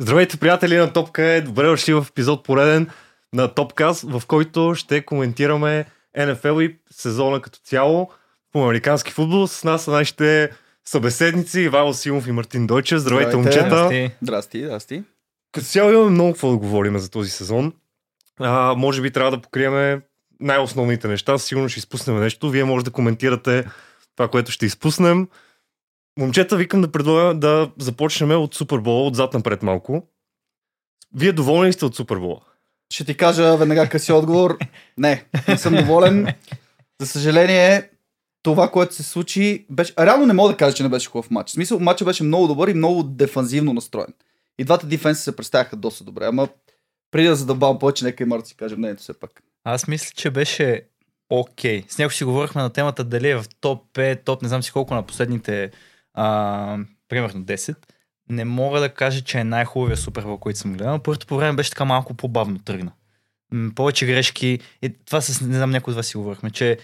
Здравейте, приятели на Топка е. Добре дошли в епизод пореден на Топказ, в който ще коментираме НФЛ и сезона като цяло по американски футбол. С нас са нашите събеседници Ивайло Симов и Мартин Дойче. Здравейте, Здравейте. момчета. Здрасти. Здрасти, здрасти. Като цяло имаме много какво да говорим за този сезон. А, може би трябва да покриеме най-основните неща. Сигурно ще изпуснем нещо. Вие може да коментирате това, което ще изпуснем. Момчета, викам да предлагам да започнем от Супербола, отзад напред малко. Вие доволни сте от Супербола? Ще ти кажа веднага къси отговор. Не, не съм доволен. За съжаление, това, което се случи, беше... Реално не мога да кажа, че не беше хубав матч. В смисъл, матчът беше много добър и много дефанзивно настроен. И двата дефенси се представяха доста добре. Ама преди да задълбавам повече, нека и Март си каже мнението все пак. Аз мисля, че беше окей. С него си говорихме на темата дали е в топ 5, топ не знам си колко на последните, а, примерно 10. Не мога да кажа, че е най-хубавия супербол, който съм гледал. Първото по време беше така малко по-бавно тръгна. М, повече грешки. И това с, не знам, някой от вас си говорихме, че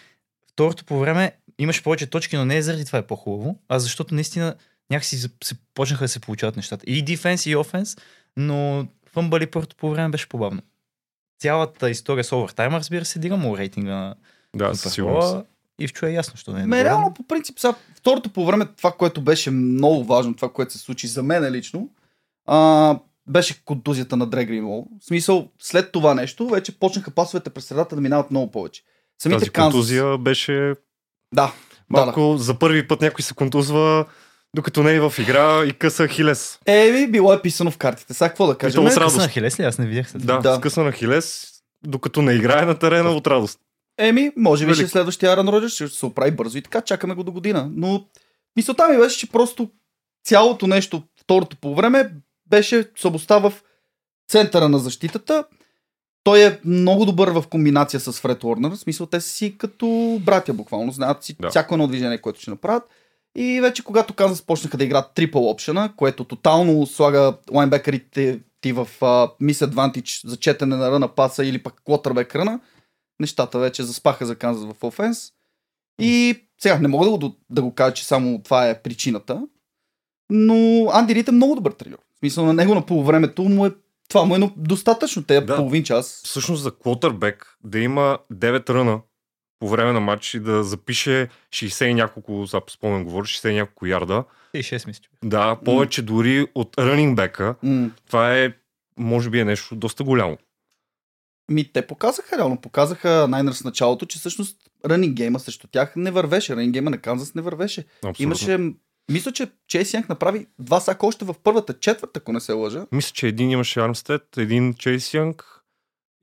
второто по време имаше повече точки, но не е заради това е по-хубаво, а защото наистина някакси се, почнаха да се получават нещата. И дефенс, и офенс, но фъмбали първото по време беше по-бавно. Цялата история с овертайма, разбира се, дига му рейтинга на Да, със сигурност. И в чуя ясно, що не е. Ме, реално, по принцип, сега, второто по време, това, което беше много важно, това, което се случи за мен лично, а, беше контузията на Дре Гринвол. В смисъл, след това нещо, вече почнаха пасовете през средата да минават много повече. Самите Тази Канзас- контузия беше Да, малко за първи път някой се контузва, докато не е в игра и къса Хилес. Еми, било е писано в картите. Сега какво да Къса радост. на Хилес ли? Аз не видях след Да, Да. да. скъсана Хилес, докато не играе на терена от радост. Еми, може би ще е следващия Аран Роджерс, ще се оправи бързо и така, чакаме го до година. Но мисълта ми беше, че просто цялото нещо, второто по време, беше слабостта в центъра на защитата. Той е много добър в комбинация с Фред Уорнер. В смисъл, те си като братя буквално. Знаят си Да. всяко едно движение, което ще направят. И вече когато Канзас почнаха да играят трипл опшена, което тотално слага лайнбекерите ти в мис адвантич за четене на ръна паса или пък квотербек ръна, нещата вече заспаха за Канзас в офенс. И сега не мога да го, да го кажа, че само това е причината, но Анди Рид е много добър треньор. В смисъл на него на полувремето му е това му е но- достатъчно. Те Да. половин час. Всъщност за квотербек да има 9 ръна по време на матч и да запише 60 и няколко, сега по спомен говоря, 60 и няколко ярда. И 6 мисля. Да, повече дори от рънингбека. М- Това е, може би е нещо доста голямо. Ми, те показаха реално. Показаха Найнърс в началото, че всъщност ранинг гейма срещу тях не вървеше. Ранинг гейма на Канзас не вървеше. Абсолютно. Имаше, мисля, че Чейс Янг направи два сака още в първата четвърта, ако не се лъжа. Мисля, че един имаше Армстед, един Чейс Янг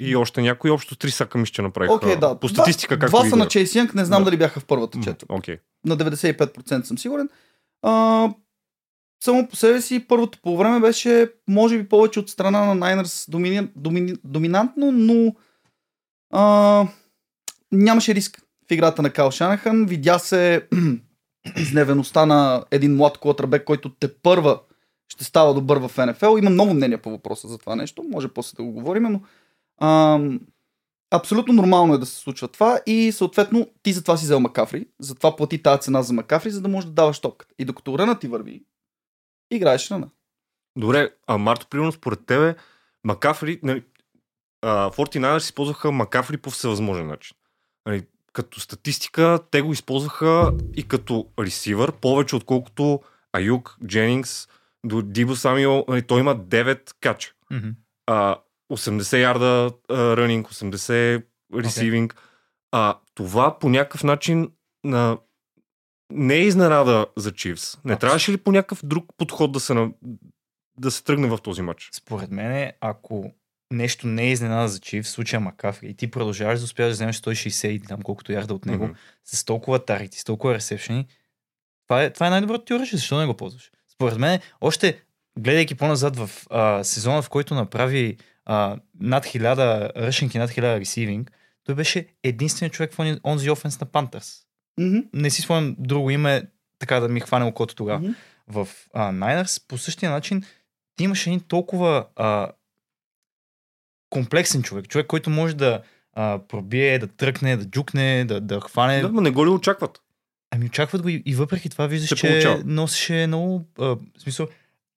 и още някой. Общо три сака мисля, че направиха. Окей, да. По статистика, както Два са на. Чейс Янг, не знам Да. дали бяха в първата четвърта. Окей. на 95% съм сигурен. А, само по себе си първото по време беше, може би, повече от страна на Найнърс домини, домини, доминантно, но а, нямаше риск в играта на Кал Шанахан. Видя се изневеността на един млад квотербек, който те първа ще става добър в НФЛ. Има много мнения по въпроса за това нещо. Може после да го говорим, но а, абсолютно нормално е да се случва това и съответно ти затова си взел Макафри, затова плати тази цена за Макафри, за да можеш да даваш топката. И докато ръна ти върви, играеш ръна. Добре, а Марто, примерно според тебе, Макафри, нали, а, 49ers използваха Макафри по всевъзможен начин. Нали, като статистика, те го използваха и като ресивър, повече отколкото Аюк, Дженингс, до Дибо Самио, нали, той има 9 кача. Мгм. А, 80 ярда рънинг, 80 ресивинг. А, това по някакъв начин на... не е изненада за Чивс. Не Абсолютно. трябваше ли по някакъв друг подход да се, на... да се тръгне в този матч? Според мен, ако нещо не е изненада за Чив, в случая Макафри, и ти продължаваш да успяваш да вземеш 160 и там колкото ярда от него, Мгм. с толкова таргети, с толкова ресепшени, това е, това е най-доброто ти оръжие. Защо не го ползваш? Според мен, още гледайки по-назад в а, сезона, в който направи а, над 1000 ръшенки, над 1000 ресивинг, той беше единственият човек в он- онзи офенс на Пантърс. Мгм. Не си спомням друго име, така да ми хване окото тогава. Мгм. В а, Niners по същия начин ти имаш един толкова а, комплексен човек. Човек, който може да а, пробие, да тръкне, да джукне, да, да хване. Да, но не го ли очакват? Ами очакват го и, и въпреки това виждаш, Се че получава. носеше много... А, в смисъл,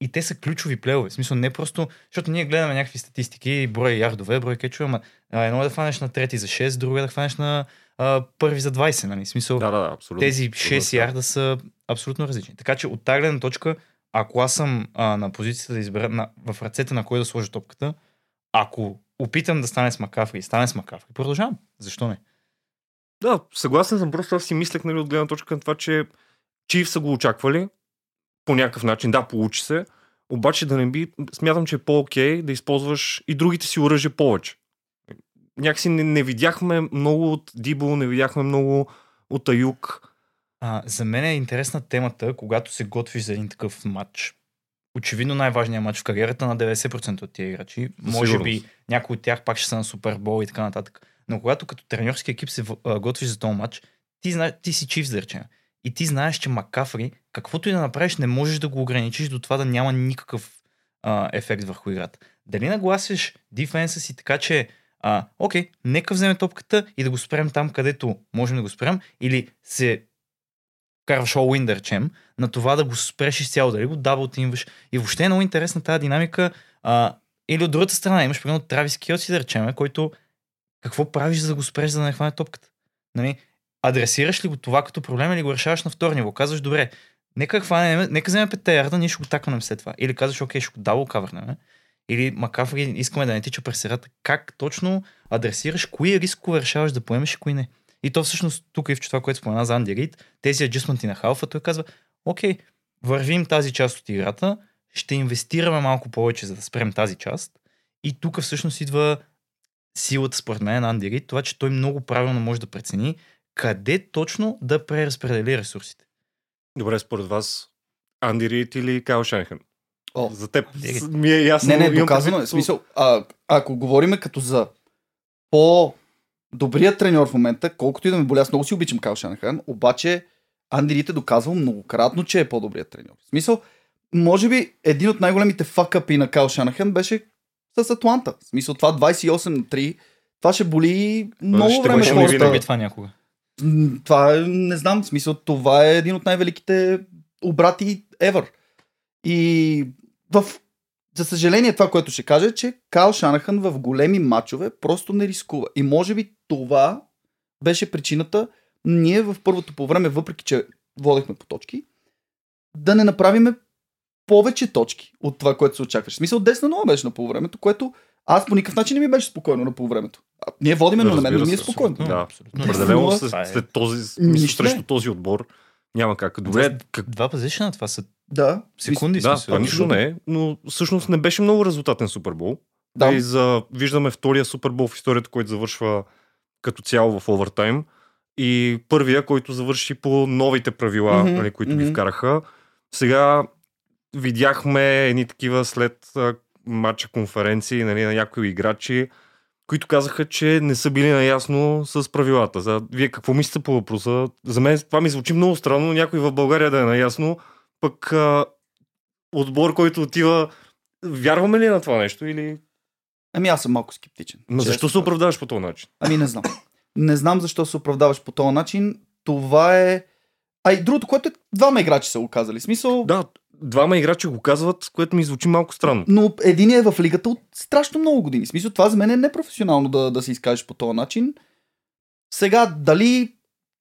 и те са ключови плейове. В смисъл не просто, защото ние гледаме някакви статистики, брой ярдове, брой кечове, ама едно е да хванеш на трети за 6, друго е да хванеш на а, първи за 20, нали? Смисъл, Да, да, да, абсолютно. тези Абсолютно 6 така. ярда са абсолютно различни. Така че от тази гледна точка, ако аз съм а, на позицията да избера на, в ръцете на кой да сложа топката, ако опитам да стане с Макафри и стане с Макафри, продължавам. Защо не? Да, съгласен съм. Просто аз си мислех нали, от гледна точка на това, че Чив са го очаквали по някакъв начин. Да, получи се. Обаче да не би... Смятам, че е по-окей да използваш и другите си оръжия повече. Някакси не, не видяхме много от Дибо, не видяхме много от Аюк. А, за мен е интересна темата, когато се готвиш за един такъв матч. Очевидно най-важният матч в кариерата на 90% от тия играчи. Може би някои от тях пак ще са на Супербол и така нататък. Но когато като треньорски екип се а, готвиш за този матч, ти, зна... ти си чив за речене. И ти знаеш, че Макафри, каквото и да направиш, не можеш да го ограничиш до това да няма никакъв а, ефект върху играта. Дали нагласиш дефенса си така, че а, окей, нека вземе топката и да го спрем там, където можем да го спрем, или се карваш all-in, да речем, на това да го спреш изцяло, дали го дабл тимваш. И въобще е много интересна тази динамика. А, или от другата страна имаш, примерно, Травис Киоси, да речем, който какво правиш за да го спреш, за да не хване топката? Нали? Адресираш ли го това като проблем или го решаваш на втори ниво? Казваш, добре, нека хванем, нека вземем 5 ярда, ние ще го такванем след това. Или казваш, окей, ще го дабл кавърнем. Или Макафри искаме да не тича през средата. Как точно адресираш, кои рискове решаваш да поемеш и кои не? И то всъщност тук и в това, което спомена за Анди Рид, тези аджисменти на халфа, той казва, окей, вървим тази част от играта, ще инвестираме малко повече, за да спрем тази част. И тук всъщност идва силата, според мен, на Анди Рид, това, че той много правилно може да прецени къде точно да преразпредели ресурсите. Добре, според вас, Анди Рид или Кайл Шенхен? О, За теб с- ми е ясно. Не, не, доказано е. Смисъл, а, ако говориме като за по-добрият треньор в момента, колкото и да ме боля, аз много си обичам Кайл Шанахан, обаче Анди Рид е доказвал многократно, че е по-добрият треньор. В смисъл, може би един от най-големите факъпи на Кайл Шанахан беше с Атланта. В смисъл, това 28 на 3, това ще боли много ще време Ще винаги? това някога. Това е, не знам, в смисъл, това е един от най-великите обрати ever. И в, за съжаление това, което ще кажа, е, че Кайл Шанахан в големи матчове просто не рискува. И може би това беше причината ние в първото по време, въпреки че водехме по точки, да не направиме повече точки от това, което се очакваше. В смисъл 10 на 0 беше на полувремето, което аз по никакъв начин не ми беше спокойно на полувремето. А, ние водиме, но на мен не ми е спокойно. абсолютно. Да, Абсолютно. определено след, след този, мисля, срещу не. този отбор няма как. Добре, как, Два позишена, това са Да. секунди. да, смисъл. това нищо не е, но всъщност не беше много резултатен Супербол. Да. И за, виждаме втория Супербол в историята, който завършва като цяло в овертайм. И първия, който завърши по новите правила, Мгм, нали, които ги мгм. вкараха. Сега видяхме едни такива след матча конференции нали, на някои играчи, които казаха, че не са били наясно с правилата. За, вие какво мислите по въпроса? За мен това ми звучи много странно, някой в България да е наясно, пък а, отбор, който отива, вярваме ли на това нещо или... Ами аз съм малко скептичен. Но Честно защо се оправдаваш по този начин? Ами не знам. Не знам защо се оправдаваш по този начин. Това е... А и другото, което е, двама играчи са го казали. Смисъл, Да, двама играчи го казват, което ми звучи малко странно. но един е в лигата от страшно много години. Смисъл, това за мен е непрофесионално да, да се изкажеш по този начин. Сега, дали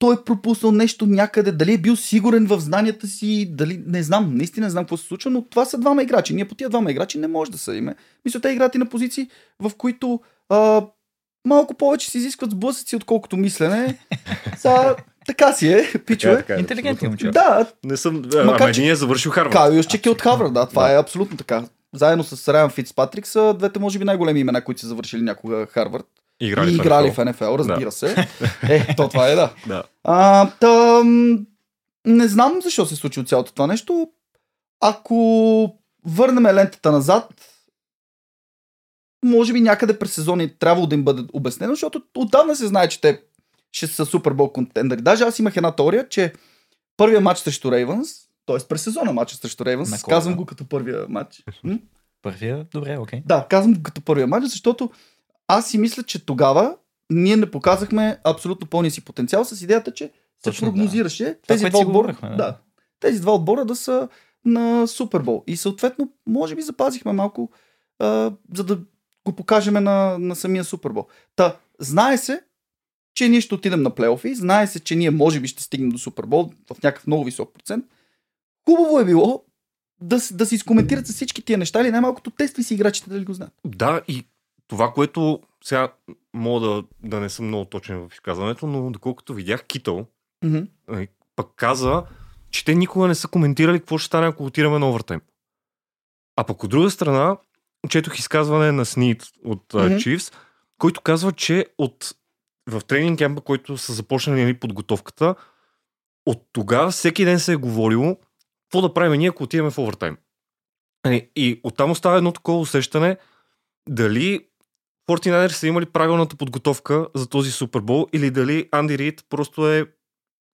той е пропуснал нещо някъде, дали е бил сигурен в знанията си, дали не знам, наистина не знам какво се случва, но това са двама играчи. Ние по тия двама играчи не може да съдиме. Мисля, те играят и на позиции, в които а, малко повече се изискват сблъсъци, отколкото мислене. Са, така си е, пичове. Така е, Интелигентни момчета. Да, Не съм... Макар, Ама че- е завършил Харвард. Кайл Юшчек е от Хавърд, да, това Да. е абсолютно така. Заедно с Райан Фицпатрик са двете, може би, най-големи имена, които са завършили някога Харвард. Играли и в играли NFL. в НФЛ, разбира се. Е, то това е, да. Да. А, тъм, не знам защо се случи от цялото това нещо. Ако върнем лентата назад, може би някъде през сезони трябвало да им бъде обяснено, защото отдавна се знае, че те ще са Супербол контендери. Даже аз имах една теория, че първия матч срещу Рейвънс, т.е. през сезона матча срещу Рейвънс, казвам го като първия матч. Първия, добре, окей. Да, казвам го като първия матч, защото аз си мисля, че тогава ние не показахме абсолютно пълния си потенциал с идеята, че се Точно, да. прогнозираше Това, тези което два отбора. да. Да. Тези два отбора да са на Супербол. И съответно, може би запазихме малко, а, за да го покажем на, на самия Супербол. Та, знае се, че ние ще отидем на плейофи, знае се, че ние може би ще стигнем до Супербол в някакъв много висок процент. Хубаво е било да, да се изкоментират с всички тия неща или най-малкото тестви си играчите дали го знаят. Да, и това, което сега мога да, да не съм много точен в изказването, но доколкото видях Китъл, нали, пък каза, че те никога не са коментирали какво ще стане, ако отираме на овертайм. А пък от друга страна, четох изказване на Снит от mm-hmm. Chiefs, който казва, че от, в тренинг кемпа, който са започнали нали, подготовката, от тогава всеки ден се е говорило какво да правим ние, ако отидем в овертайм. Нали, И оттам остава едно такова усещане, дали 49ers са имали правилната подготовка за този Супербол или дали Анди Рид просто е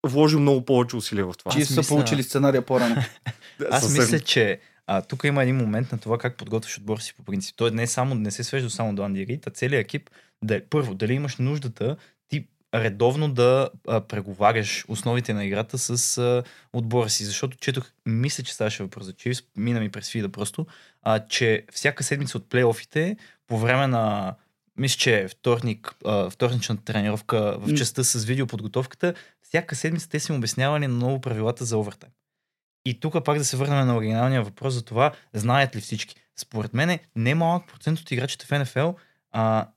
вложил много повече усилия в това. Че Аз са мисля- получили сценария по-рано. Аз Съвсем. мисля, че а, тук има един момент на това как подготвяш отбора си по принцип. Той не, е само, не се свежда само до Анди Рид, а целият екип. Да, е- първо, дали имаш нуждата ти редовно да а, преговаряш основите на играта с а, отбора си. Защото четох, мисля, че ставаше въпрос за Чивс, мина ми през фида просто, а, че всяка седмица от плейофите, по време на мисля, че е вторник, а, вторничната тренировка в частта с видеоподготовката, всяка седмица те са им обяснявали на ново правилата за овертайм. И тук пак да се върнем на оригиналния въпрос за това, знаят ли всички. Според мен не малък процент от играчите в НФЛ а,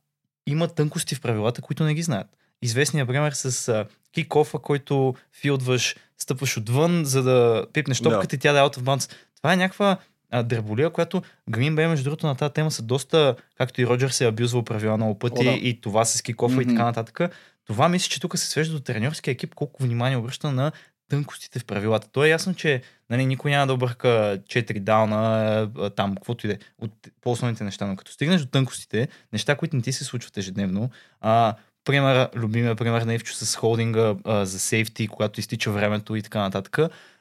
има тънкости в правилата, които не ги знаят. Известният пример с а, кикофа, който филдваш, стъпваш отвън, за да пипнеш Да. топката и тя да е out of bounds. Това е някаква а, дреболия, която Green Bay, между другото, на тази тема са доста, както и Роджер се е абюзвал правила много пъти О, да. и това с кикофа и Мгм. така нататък. Това мисля, че тук се свежда до треньорския екип, колко внимание обръща на тънкостите в правилата. То е ясно, че нали, никой няма да обърка 4 дауна, там, каквото и да е, от по-основните неща, но като стигнеш до тънкостите, неща, които не ти се случват ежедневно, а, пример, любимия пример на Ивчо с холдинга а, за сейфти, когато изтича времето и така нататък,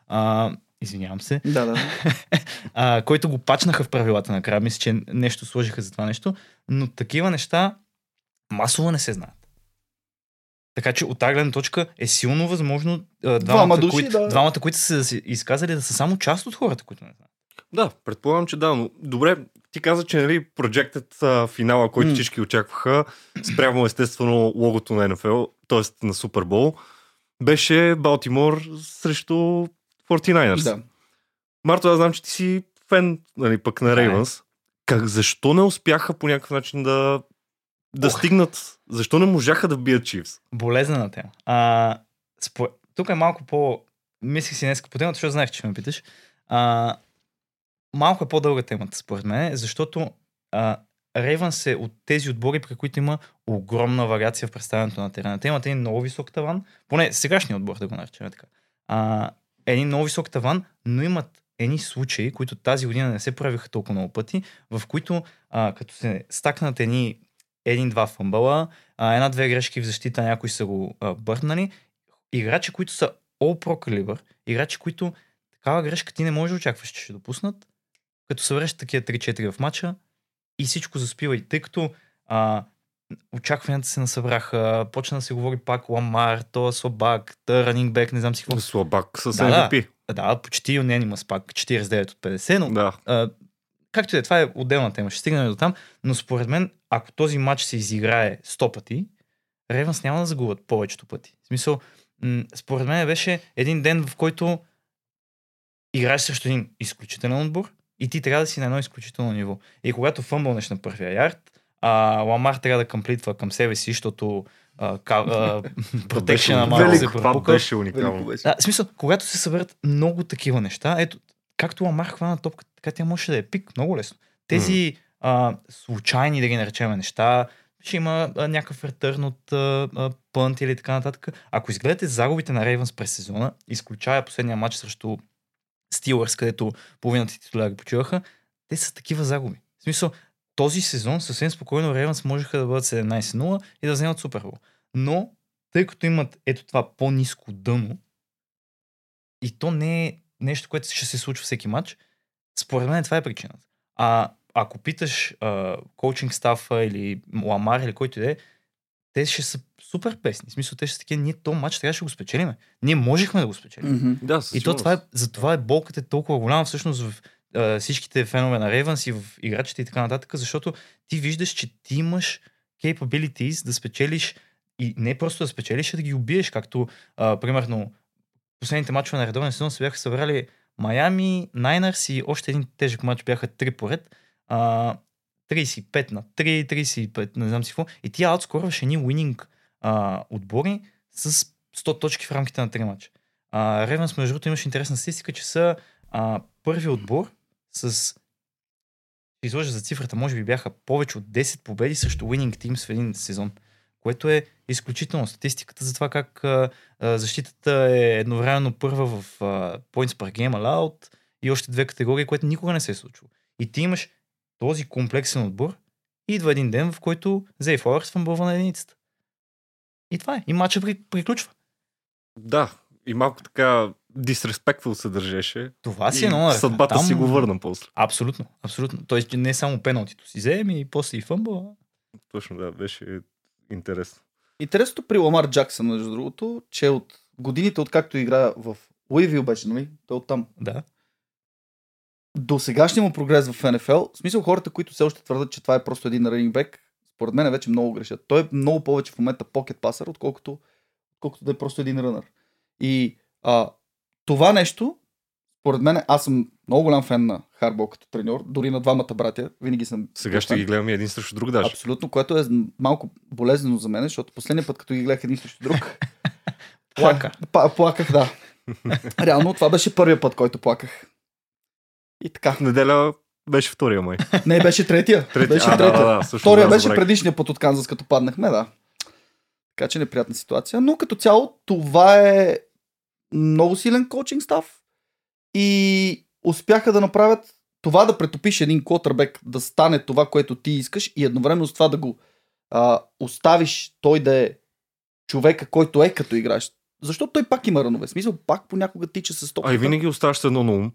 а, извинявам се, да, да. а, който го пачнаха в правилата накрая. Мисля, че нещо сложиха за това нещо, но такива неща масово не се знаят. Така че от тази гледна точка е силно възможно а, двамата, души, които, да. двамата, които са се изказали да са само част от хората, които не знаят. Да, предполагам, че да, но добре, ти каза, че нали, а, финала, който М. всички очакваха, спрямо естествено логото на НФЛ, т.е. на Супербол, беше Балтимор срещу 49ers. да. Марто, аз знам, че ти си фен нали, пък на. Рейвънс. Как, защо не успяха по някакъв начин да, да Ох. стигнат? Защо не можаха да бият Чивс? Болезнена тема. А, спо... Тук е малко по... Мислих си днес по темата, защото знаех, че ме питаш. А, малко е по-дълга темата, според мен, защото а, Рейвънс е от тези отбори, при които има огромна вариация в представянето на терена. Те имат един много висок таван, поне сегашния отбор да го наречем така. А, един много висок таван, но имат едни случаи, които тази година не се правиха толкова много пъти, в които а, като се стакнат едни един-два фъмбъла, а, една-две грешки в защита, някои са го а, бърнали. Играчи, които са all pro калибър, играчи, които такава грешка ти не можеш да очакваш, че ще допуснат, като се връщат такива 3-4 в матча и всичко заспива. И тъй като а, очакванията се насъбраха, почна да се говори пак Ламар, то е слабак, то ранинг бек, не знам си какво. Слабак с Да, да. MVP. Да, почти unanimous пак, 49 от 50, но Да. а, както и да е, това е отделна тема, ще стигнем до там, но според мен, ако този матч се изиграе 100 пъти, Ревенс няма да загубят повечето пъти. В смисъл, м- според мен беше един ден, в който играеш срещу един изключителен отбор и ти трябва да си на едно изключително ниво. И когато фъмбълнеш на първия ярд, а, Ламар трябва да комплитва към себе си, защото протекшена малко се това пропука. беше Велико уникално. беше. Да, в смисъл, когато се съберат много такива неща, ето, както Ламар хвана топка, така тя може да е пик много лесно. Тези а, случайни, да ги наречем неща, ще има а, някакъв ретърн от а, а, пънт или така нататък. Ако изгледате загубите на Рейвънс през сезона, изключая последния матч срещу Стилърс, където половината титуляри почиваха, те са такива загуби. В смисъл, този сезон съвсем спокойно Рейвънс можеха да бъдат 17-0 и да вземат Супербол. Но, тъй като имат ето това по-низко дъно, и то не е нещо, което ще се случва всеки матч, според мен това е причината. А ако питаш а, коучинг стафа или Ламар или който и да е, те ще са супер песни. В смисъл, те ще са такива, ние то матч трябваше да го спечелиме. Ние можехме да го спечелим. Мгм. Да, И то това е, за това е болката е толкова голяма всъщност в всичките фенове на Ravens и в играчите и така нататък, защото ти виждаш, че ти имаш capabilities да спечелиш и не просто да спечелиш, а да ги убиеш, както а, примерно последните мачове на редовен сезон се бяха събрали Майами, Найнърс и още един тежък матч бяха три поред. А, 35 на 3, 35, не знам си какво. И ти аутскорваш едни а, отбори с 100 точки в рамките на 3 мача. А, Ревенс, между другото, имаш интересна статистика, че са а, първи отбор с ще изложа за цифрата, може би бяха повече от 10 победи срещу winning teams в един сезон, което е изключително. Статистиката за това как а, защитата е едновременно първа в а, points per game allowed и още две категории, което никога не се е случило. И ти имаш този комплексен отбор и идва един ден, в който Зей Флауърс фъмбълва на единицата. И това е. И матча при, приключва. Да, и малко така disrespectful се държеше. Това си е много съдбата си го върна после. Абсолютно, абсолютно. Тоест не само пеналтито си вземе и после и фъмбъл. Точно, да, беше интересно. Интересното при Ламар Джаксън, между другото, че от годините, откакто игра в Уивил беше, нали? Той оттам. Да. До сегашния му прогрес в НФЛ, в смисъл хората, които все още твърдат, че това е просто един ранинг бек, според мен вече много грешат. Той е много повече в момента покет пасър, отколкото, отколкото да е просто един рънър. И а, това нещо, според мен, аз съм много голям фен на Харбол като треньор, дори на двамата братя. Винаги съм. Сега ще ги гледаме един срещу друг даже. Абсолютно, което е малко болезнено за мен, защото последния път, като ги гледах един срещу друг, Плака. Па, плаках, да. Реално това беше първия път, който плаках. И така. Неделя беше втория май. Не, беше третия. Третия. Беше А, да, третия. да, да, всъщност, Втория да, беше забравих. предишния път от Канзас, като паднахме, да. Така че неприятна ситуация. Но като цяло това е много силен коучинг став и успяха да направят това да претопиш един котърбек, да стане това, което ти искаш и едновременно с това да го а, оставиш той да е човека, който е като играеш. Защото той пак има ранове. Смисъл, пак понякога тича с топката. А и винаги оставаш с едно на ум.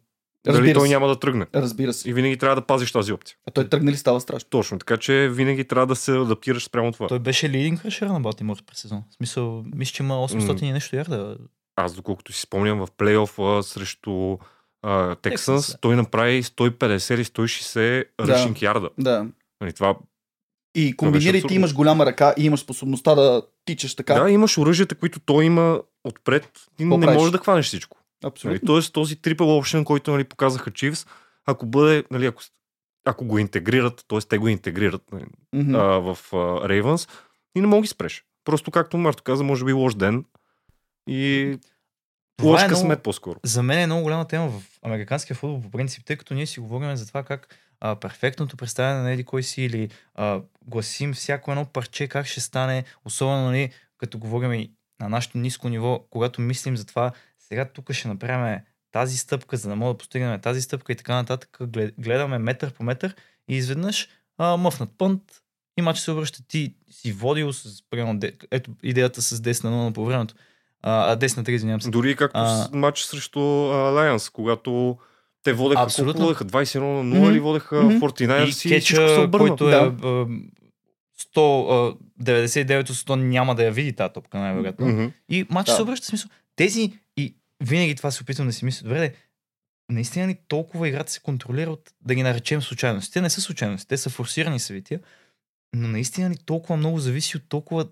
Дали той няма да тръгне. Разбира се. И винаги трябва да пазиш тази опция. А той тръгне ли става страшно? Точно, така че винаги трябва да се адаптираш спрямо това. Той беше лидинг рашер на Балтимор през сезон. В смисъл, мисля, че има 800 и нещо ярда. Аз, доколкото си спомням, в плейофа срещу а, Тексанс, той направи 150 или 160 Да. ръчинг ярда. Да. Нали, това, И комбинирай, ти имаш голяма ръка и имаш способността да тичаш така. да, имаш оръжията, които той има отпред. Ти Какво не правиш? можеш да хванеш всичко. Нали, Абсолютно. Тоест този трипл опшен, който нали, показаха Чивс, ако бъде, нали, ако, ако го интегрират, т.е. те го интегрират нали, Мгм. а, в Рейвънс, и не мога ги спреш. Просто както Марто каза, може би лош ден и Това лош е много- късмет по-скоро. За мен е много голяма тема в американския футбол по принцип, тъй като ние си говорим за това как а, перфектното представяне на еди кой си или а, гласим всяко едно парче как ще стане, особено нали, като говорим и на нашето ниско ниво, когато мислим за това, сега тук ще направим тази стъпка, за да мога да постигнем тази стъпка и така нататък, глед- гледаме метър по метър и изведнъж а, мъфнат пънт и матч се обръща. Ти си водил с, примерно, ето идеята с 10 на 0 по времето. А, а 10 на 3, извинявам се. Дори и както А- матч срещу Лайонс, когато те водеха, Абсолютно. водеха? 21 на 0 Мгм. или водеха Мгм. 49 и и всичко се кетча, обърна. който е Да. а, 100, а, 99 от 100 няма да я види тази топка, най-вероятно. Мгм. И матч Да. се обръща смисъл. Тези и винаги това се опитвам да си мисля. Добре, де, наистина ли толкова играта се контролира от, да ги наречем случайности? Те не са случайности, те са форсирани събития, но наистина ли толкова много зависи от толкова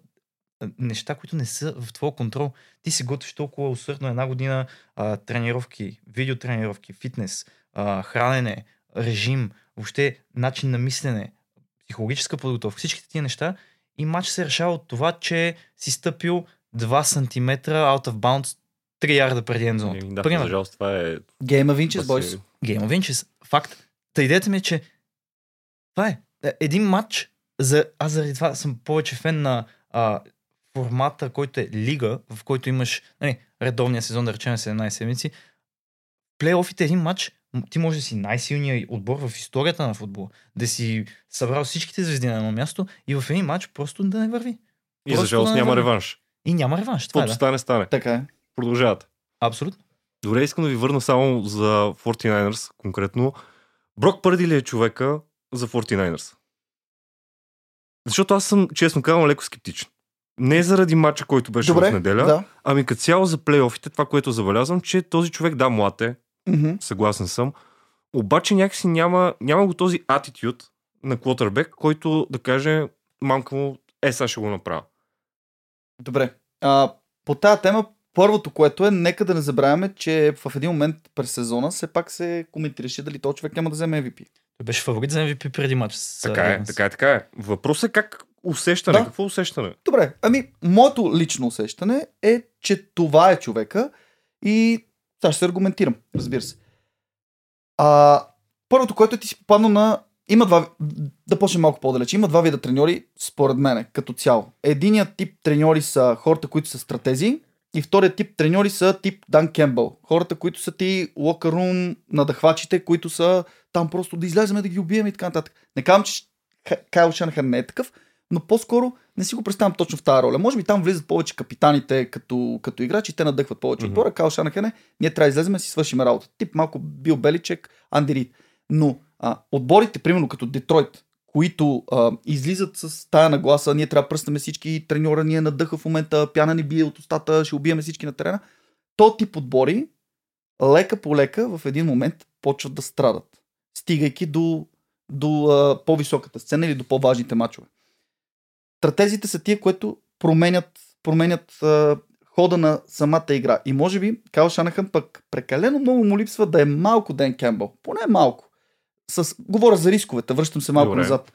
неща, които не са в твоя контрол. Ти се готвиш толкова усърдно една година а, тренировки, видеотренировки, фитнес, а, хранене, режим, въобще начин на мислене, психологическа подготовка, всичките тия неща и матч се решава от това, че си стъпил 2 см out of bounds 3 ярда преди ензоната. Еми, Да, Пример. за жалост това е... Game of Inches, boys. си- Game of Inches. Факт. Та идеята ми е, че това е. Е, Един матч, за, аз заради това съм повече фен на а, формата, който е лига, в който имаш нали, редовния сезон, да речем 17 седмици. Плейофите един матч, ти може да си най-силният отбор в историята на футбола. Да си събрал всичките звезди на едно място и в един матч просто да не върви. И за жалост да не няма върви. реванш. И няма реванш. Това е, да. стане, стане. Така е. Продължават. Абсолютно. Добре, искам да ви върна само за 49ers конкретно. Брок Пърди ли е човека за 49ers? Защото аз съм, честно казвам, леко скептичен. Не заради матча, който беше Добре, в неделя, да. ами като цяло за плейофите, това, което забелязвам, че този човек, да, млад е, Мгм. съгласен съм, обаче някакси няма, няма го този атитюд на квотербек, който да каже, мамка му, е, сега ще го направя. Добре. А, по тази тема, първото, което е, нека да не забравяме, че в един момент през сезона все пак се коментираше дали този човек няма да вземе MVP. Той беше фаворит за MVP преди матч. с Така е, така е, така е. Въпросът е как усещане, Да. какво усещане? Добре, ами, моето лично усещане е, че това е човека и сега ще се аргументирам, разбира се. А, първото, което ти си попадна на... Има два... Да почнем малко по-далеч. Има два вида треньори, според мене, като цяло. Единият тип треньори са хората, които са стратези, и вторият тип треньори са тип Дан Кембъл. Хората, които са ти локарум надъхвачите, които са там просто да излеземе да ги убием и така нататък. Не казвам, че Кайл Шанахан не е такъв, но по-скоро не си го представям точно в тази роля. Може би там влизат повече капитаните като, като играчи, те надъхват повече Мгм. отбора. Кайл Шанахен е, ние трябва да излезем и си свършим работа. Тип малко Бил Беличек, Анди Рид. Но а, отборите, примерно като Детройт, които а, излизат с тая нагласа, ние трябва да пръснем всички, треньора ни е надъха в момента, пяна ни бие от устата, ще убиеме всички на терена. То тип отбори, лека по лека, в един момент почват да страдат, стигайки до, до а, по-високата сцена или до по-важните матчове. Стратезите са тия, които променят, променят а, хода на самата игра. И може би Кайл Шанахън пък прекалено много му липсва да е малко Ден Кембъл. Поне малко. С... Говоря за рисковете, връщам се малко Добре. назад.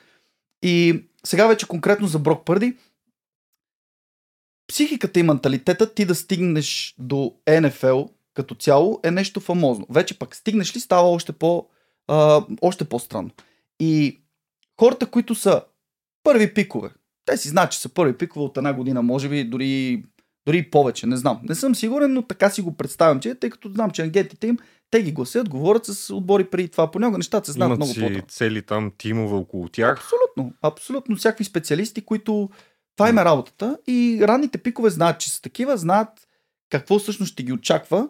И сега вече конкретно за Брок Пърди. Психиката и менталитета ти да стигнеш до НФЛ като цяло е нещо фамозно. Вече пък стигнеш ли става още, по, а, още по-странно. И хората, които са първи пикове, те си знаят, че са първи пикове от една година, може би дори, дори повече, не знам. Не съм сигурен, но така си го представям, че тъй като знам, че агентите им, те ги гласят, говорят с отбори преди това. Понякога нещата се знаят Имат много по-трудно. цели там тимове около тях. Абсолютно. Абсолютно. Всякакви специалисти, които това им е работата. И ранните пикове знаят, че са такива, знаят какво всъщност ще ги очаква.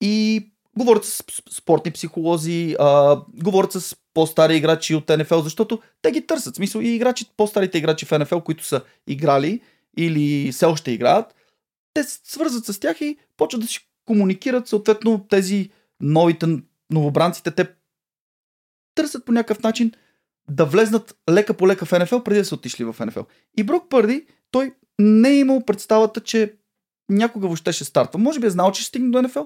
И говорят с- спортни психолози, а, говорят с по-стари играчи от НФЛ, защото те ги търсят. В смисъл и играчи, по-старите играчи в НФЛ, които са играли или все още играят, те свързват с тях и почват да си комуникират съответно тези новите новобранците, те търсят по някакъв начин да влезнат лека по лека в НФЛ, преди да са отишли в НФЛ. И Брок Пърди, той не е имал представата, че някога въобще ще стартва. Може би е знал, че ще стигне до НФЛ,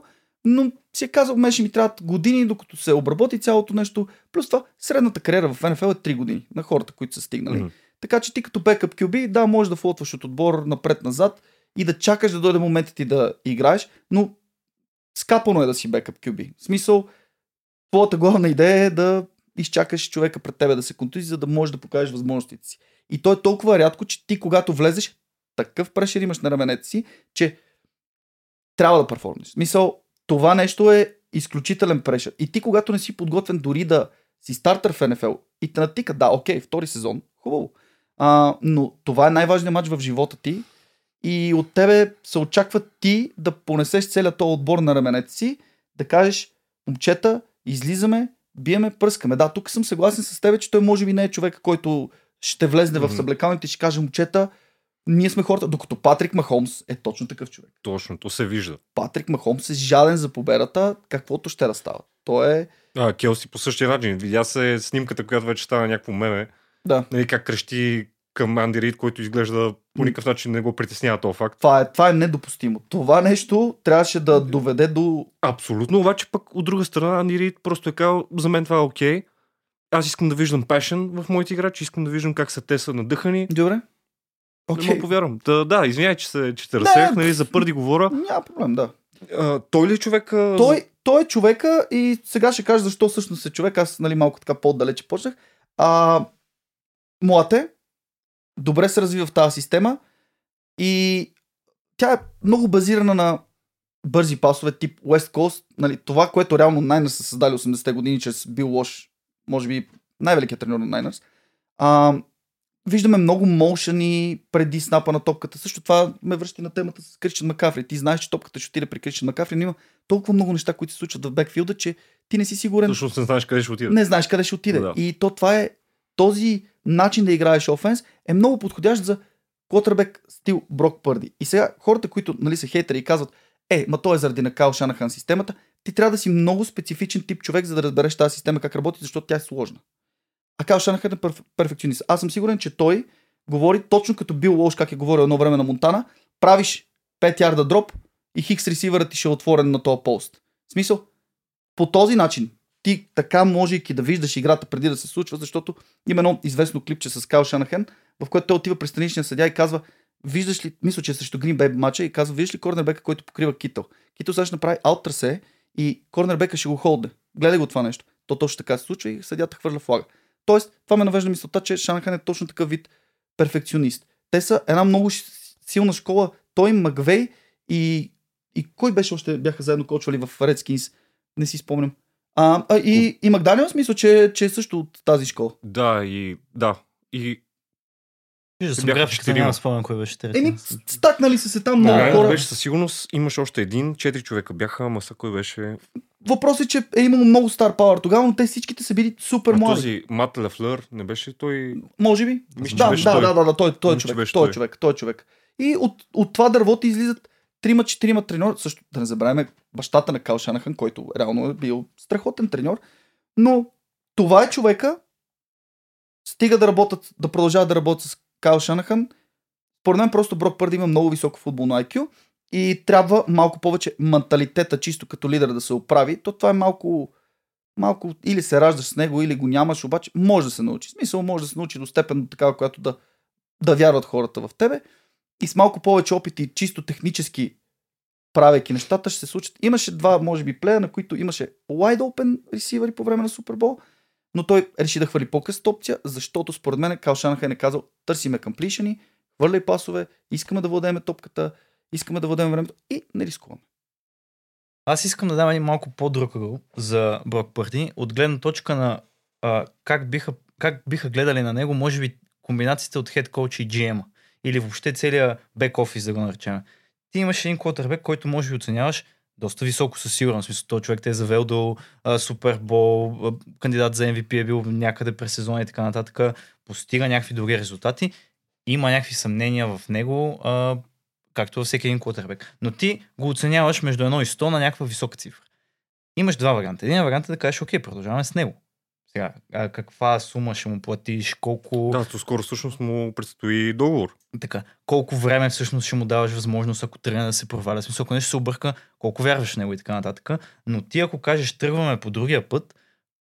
но си е казал, мен ще ми трябват години, докато се обработи цялото нещо. Плюс това, средната кариера в НФЛ е 3 години на хората, които са стигнали. Мгм. Така че ти като бекъп QB, да, можеш да флотваш от отбор напред-назад и да чакаш да дойде момента ти да играеш, но скапано е да си бекъп QB. В смисъл, твоята главна идея е да изчакаш човека пред тебе да се контузи, за да можеш да покажеш възможностите си. И то е толкова рядко, че ти когато влезеш, такъв прешер имаш на раменете си, че трябва да перформнеш. В Смисъл, това нещо е изключителен прешер. И ти когато не си подготвен дори да си стартер в НФЛ и те натика, да, окей, втори сезон, хубаво. А, но това е най-важният матч в живота ти и от тебе се очаква ти да понесеш целият този отбор на раменете си, да кажеш, момчета, излизаме, биеме, пръскаме. Да, тук съм съгласен с теб, че той може би не е човека, който ще влезне в Мгм. съблекалните и ще каже, момчета, ние сме хората, докато Патрик Махомс е точно такъв човек. Точно, то се вижда. Патрик Махомс е жаден за победата, каквото ще да става. Той е... А, Келси по същия начин. Видя се снимката, която вече стана някакво меме. Да. Нали, как крещи към Анди Рид, който изглежда по никакъв начин не го притеснява този факт. Това е, това е недопустимо. Това нещо трябваше да доведе до... Абсолютно, обаче пък от друга страна Анди Рид просто е казал, за мен това е окей. Аз искам да виждам пешен в моите играчи, искам да виждам как са те са надъхани. Добре. Okay. Не му повярвам. Да, да, извиняй, че, се, че те разсеях, нали, за пърди говоря. Няма проблем, да. А, той ли е човек? а, Той, той е човека и сега ще кажа защо всъщност е човек. Аз нали, малко така по-далече почнах. А, млад е, добре се развива в тази система и тя е много базирана на бързи пасове тип West Coast. Нали, това, което реално Niners са създали 80-те години чрез Бил Лош, може би най-великият тренер на. А, виждаме много моушени преди снапа на топката. Също това ме връща на темата с Кришчен Макафри. Ти знаеш, че топката ще отиде при Кришчен Макафри, но има толкова много неща, които се случват в бекфилда, че ти не си сигурен. Всъщност не знаеш къде ще отиде. Не знаеш къде ще отиде. Да. И то това е този начин да играеш офенс е много подходящ за Котърбек стил Брок Пърди. И сега хората, които нали, са хейтери и казват, е, ма то е заради на Кайл Шанахан системата, ти трябва да си много специфичен тип човек, за да разбереш тази система как работи, защото тя е сложна. А Кайл Шанахан е перф- перфекционист. Аз съм сигурен, че той говори точно като бил Лош, как е говорил едно време на Монтана, правиш 5 ярда дроп и хикс ресивърът ти ще е отворен на този пост. В смисъл, по този начин ти така можейки да виждаш играта преди да се случва, защото има едно известно клипче с Кайл Шанахен, в което той отива при страничния съдя и казва, виждаш ли, мисля, че е срещу Green Bay мача и казва, виждаш ли корнербека, който покрива Китъл. Китъл сега ще направи аут трасе и корнербека ще го холде. Гледай го това нещо. То точно така се случва и съдята хвърля флага. Тоест, това ме навежда мисълта, че Шанахан е точно такъв вид перфекционист. Те са една много силна школа. Той, Маквей и, и кой беше още бяха заедно кочвали в Redskins? Не си спомням. А, а и, и Макданиелс мисля, че, че е също от тази школа. Да, и да. И Вижда графиката, няма спомням кой беше трети. Еми, стакнали са се там много да, хора. беше със сигурност имаш още един, четири човека бяха, ама са кой беше? Въпросът е, че е имало много стар пауър тогава, но те всичките са били супер А млади. този Мат Лефлер, не беше той? Може би. Мисля, да, беше да, той. да, да, да, той, той е Мисля, човек. беше Той е той. човек. Той е човек. И от, от това дърво ти излизат трима-четирима треньори. Също да не забравяме бащата на Кал Шанахан, който реално е бил страхотен треньор. Но това е човека, стига да работят, да продължават да работят с Кайл Шанахан. Според мен просто Брок Пърди има много високо футболно IQ и трябва малко повече менталитета, чисто като лидер да се оправи. То това е малко, малко или се раждаш с него, или го нямаш, обаче може да се научи. В смисъл може да се научи до степен такава, която да, да вярват хората в тебе. И с малко повече опит и чисто технически правейки нещата, ще се случат. Имаше два, може би, плея, на които имаше wide open ресивери по време на Супербол, но той реши да хвали по-късната опция, защото според мен Кал Шанахайн е казал, търсиме комплишени, хвърляй пасове, искаме да владеем топката, искаме да владеем времето и не рискуваме. Аз искам да дам един малко по-друг за Брок Пърди, от гледна точка на а, как, биха, как биха гледали на него, може би комбинацията от хед коуч и GM или въобще целият бек офис, да го наречем. Ти имаш един квотербек, който може би оценяваш доста високо със сигурност. В Смисъл, този човек те е завел до Супербол, кандидат за MVP е бил някъде през сезона и така нататък, постига някакви добри резултати. Има някакви съмнения в него, а, както във всеки един квотербек. Но ти го оценяваш между 1 и 100 на някаква висока цифра. Имаш два варианта. Един вариант е да кажеш, окей, продължаваме с него. Сега, а каква сума ще му платиш, колко, Да, то скоро всъщност му предстои договор. така, колко време всъщност ще му даваш възможност, ако тръгне да се проваля. Смисъл, ако нещо се обърка, колко вярваш в него и така нататък. Но ти, ако кажеш, тръгваме по другия път,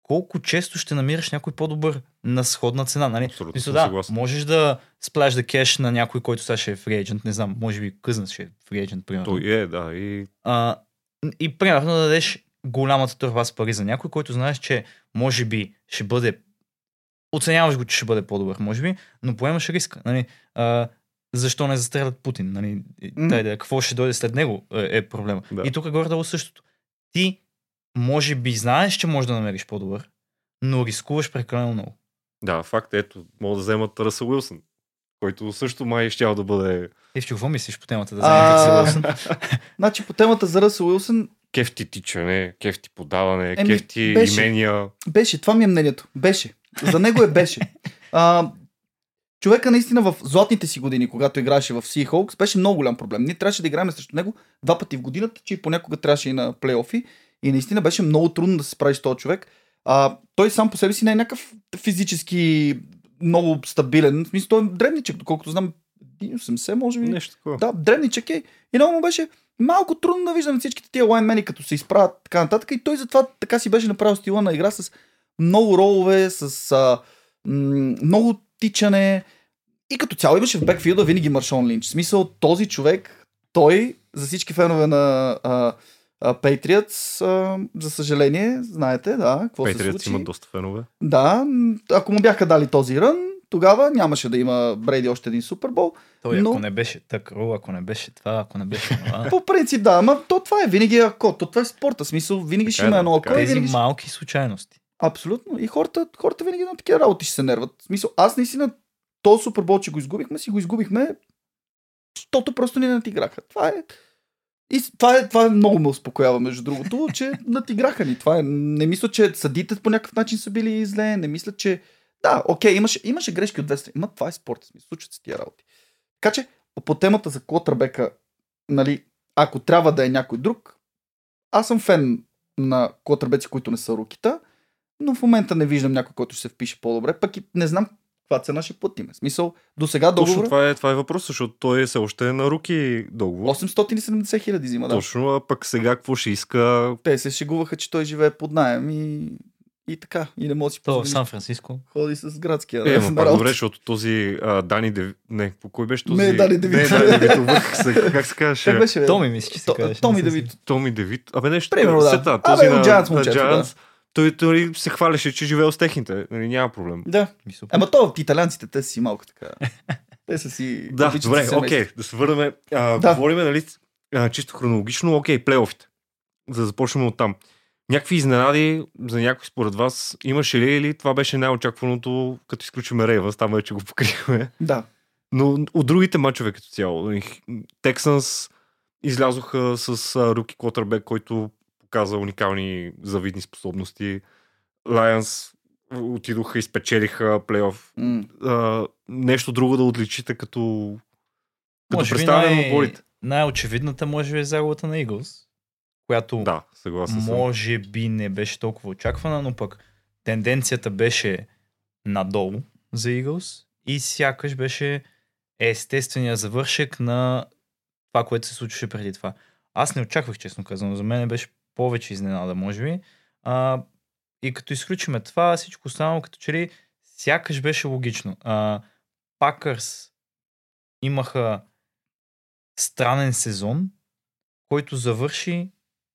колко често ще намираш някой по-добър на сходна цена. Нали? Абсолютно Мисля, да, съгласен. можеш да сплаш да кеш на някой, който сега ще е free agent, не знам, може би къзнат ще е free agent, примерно. Той е, да. И А, и примерно да дадеш голямата турба с пари за някой, който знаеш, че може би ще бъде оценяваш го, че ще бъде по-добър, може би, но поемаш риска. Нали? А, защо не застрелят Путин? Нали? Mm. Да, какво ще дойде след него е, е проблема. Да. И тук е горе-долу същото. Ти може би знаеш, че можеш да намериш по-добър, но рискуваш прекалено много. да, факт, ето, могат да вземат Ръсъл Уилсън, който също май ще да бъде Ти какво мислиш по темата да А, вземем а... Значи по темата за Ръсъл Уилсън кефти тичане, кефти подаване, Еми, кефти беше. имения. беше, това ми е мнението. Беше. За него е беше. А, човека наистина в златните си години, когато играеше в Seahawks, беше много голям проблем. Ние трябваше да играем срещу него два пъти в годината, че и понякога трябваше и на плейофи. И наистина беше много трудно да се справи с този човек. А, той сам по себе си не е някакъв физически много стабилен. В смисъл, той е древничък, доколкото знам, 80 може би. Нещо такова. Да, древничък е. И много му беше малко трудно да виждам всичките тия лайнмени, като се изправят така нататък. И той затова така си беше направил стила на игра с много ролове, с а, м- много тичане. И като цяло имаше в бекфилда винаги Маршон Линч. В смисъл, този човек, той, за всички фенове на а, а, Patriots, а, за съжаление, знаете, да, какво се Петрият случи. имат доста фенове. Да, ако му бяха дали този рън, тогава нямаше да има Брейди още един Супербол. Той, Но- ако не беше так, Рул, ако не беше това, ако не беше това. По принцип, да, ама то това е винаги ако. То това е спорта. Смисъл, винаги ще Така е, има да, едно ако. е. и Тези Винаги... ще- малки случайности. Абсолютно. И хората, хората винаги на такива работи ще се нерват. Смисъл, аз наистина този супербол, че го изгубихме, си го изгубихме, защото просто ни натиграха. Това е. И това е, това е много ме успокоява, между другото, че натиграха ни. Това е, не мисля, че съдите по някакъв начин са били зле, не мисля, че... Да, окей, имаше, имаше грешки от две страни. Ма това е спорт, смисъл, случват се тия работи. Така че, по темата за Котрабека, нали, ако трябва да е някой друг, аз съм фен на котрабеци, които не са рукита, но в момента не виждам някой, който ще се впише по-добре, пък и не знам каква цена ще платим. Смисъл, до сега Точно договор това е, това е въпрос, защото той е все още на руки договор. 870 хиляди взима, да. Точно, а пък сега какво ще иска? Те се шегуваха, че той живее под найем и, и така. И не може да си То в позволи. Сан Франциско. Ходи с градския. Е, да, ма пак добре, защото този а, Дани Дев... Не, по кой беше този? Не, Дани Девит. Не, Дани Девит. Как се казваше? Как беше? бе? Томи, мисля, че се казваше. Томи Девит. Томи Девит. Абе нещо. Примерно, да. Сета, Абе, този от на, Giants на. Giants. Той, той се хвалеше, че живее с техните. Нали, няма проблем. Да. Ама то, италианците, те са си малко така. Те са си... Да, добре, окей, да се върнем. А, Да. Говорим, нали, чисто хронологично, окей, плейофите. За да започнем от там. Някакви изненади за някой според вас имаше ли или това беше най-очакваното, като изключиме Рейвънс, там вече го покриваме. Да. Но от другите мачове като цяло, Тексанс излязоха с руки Котърбек, който показа уникални завидни способности. Лайонс отидоха и спечелиха плейоф. М. А, нещо друго да отличите като, като представяне на най- отборите. най-очевидната може би е загубата на Eagles, която Да, съгласен може би не беше толкова очаквана, но пък тенденцията беше надолу за Eagles и сякаш беше естествения завършек на това, което се случваше преди това. Аз не очаквах, честно казано. За мен беше повече изненада, може би. А, и като изключиме това, всичко останало като че ли сякаш беше логично. А, Пакърс имаха странен сезон, който завърши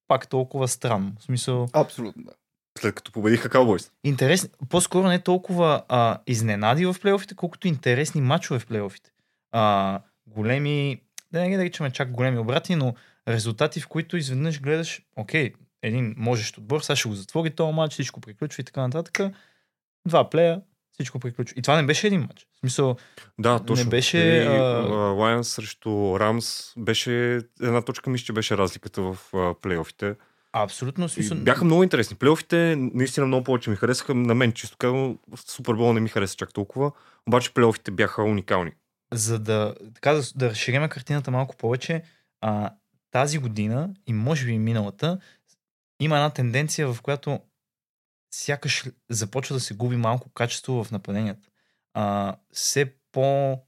пак толкова странно. В смисъл, Абсолютно, да. След като победиха Cowboys. интересни, по-скоро не толкова а, изненади в плейофите, колкото интересни матчове в плейофите. А, големи, да не ги наричаме чак големи обрати, но резултати, в които изведнъж гледаш, окей, един можещ отбор, сега ще го затвори този матч, всичко приключва и така нататък. Два плея, всичко приключва. И това не беше един матч. В смисъл, Да, точно. беше, И, а- а, Лайонс срещу Рамс беше една точка, мисля, че беше разликата в а, плейофите. абсолютно И смисъл. бяха много интересни. Плейофите наистина много повече ми харесаха. На мен, чисто казвам, Супербол не ми хареса чак толкова. Обаче плейофите бяха уникални. за да, така, да, да разширим картината малко повече, а, тази година и може би миналата, има една тенденция, в която сякаш започва да се губи малко качество в нападенията. А, все по...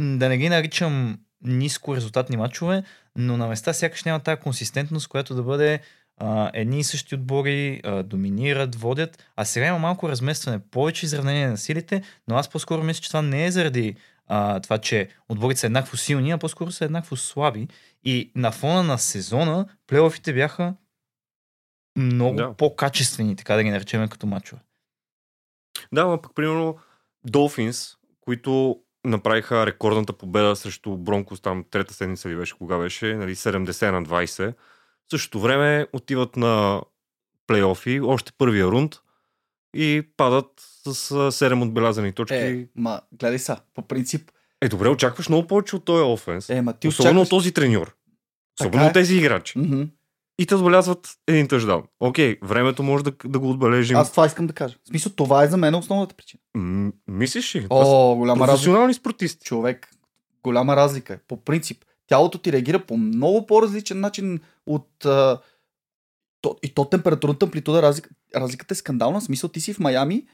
Да не ги наричам ниско резултатни матчове, но на места сякаш няма тази консистентност, която да бъде а, едни и същи отбори а, доминират, водят, а сега има малко разместване, повече изравнение на силите, но аз по-скоро мисля, че това не е заради а, това, че отборите са еднакво силни, а по-скоро са еднакво слаби. И на фона на сезона, плейофите бяха много Да. по-качествени, така да ги наречем като мачове. Да, но пък примерно Долфинс, които направиха рекордната победа срещу Бронкос, там трета седмица ли беше, кога беше, нали, 70 на 20. В същото време отиват на плейофи, още първия рунд и падат с а, 7 отбелязани точки. Е, ма, гледай са, по принцип. е добре, очакваш много повече от този офенс. Е, ма ти Особено от очакваш... този треньор. Особено е. от тези играчи. Мгм. И те отбелязват един тъждаун. Окей, времето може да, да го отбележим. Аз това искам да кажа. В смисъл, това е за мен основната причина. М- мислиш ли? О, голяма разлика. професионални спортисти. Човек, голяма разлика е. По принцип, тялото ти реагира по много по-различен начин от... А, то, и то температурната амплитуда, разлика, разликата е скандална. В смисъл, ти си в Майами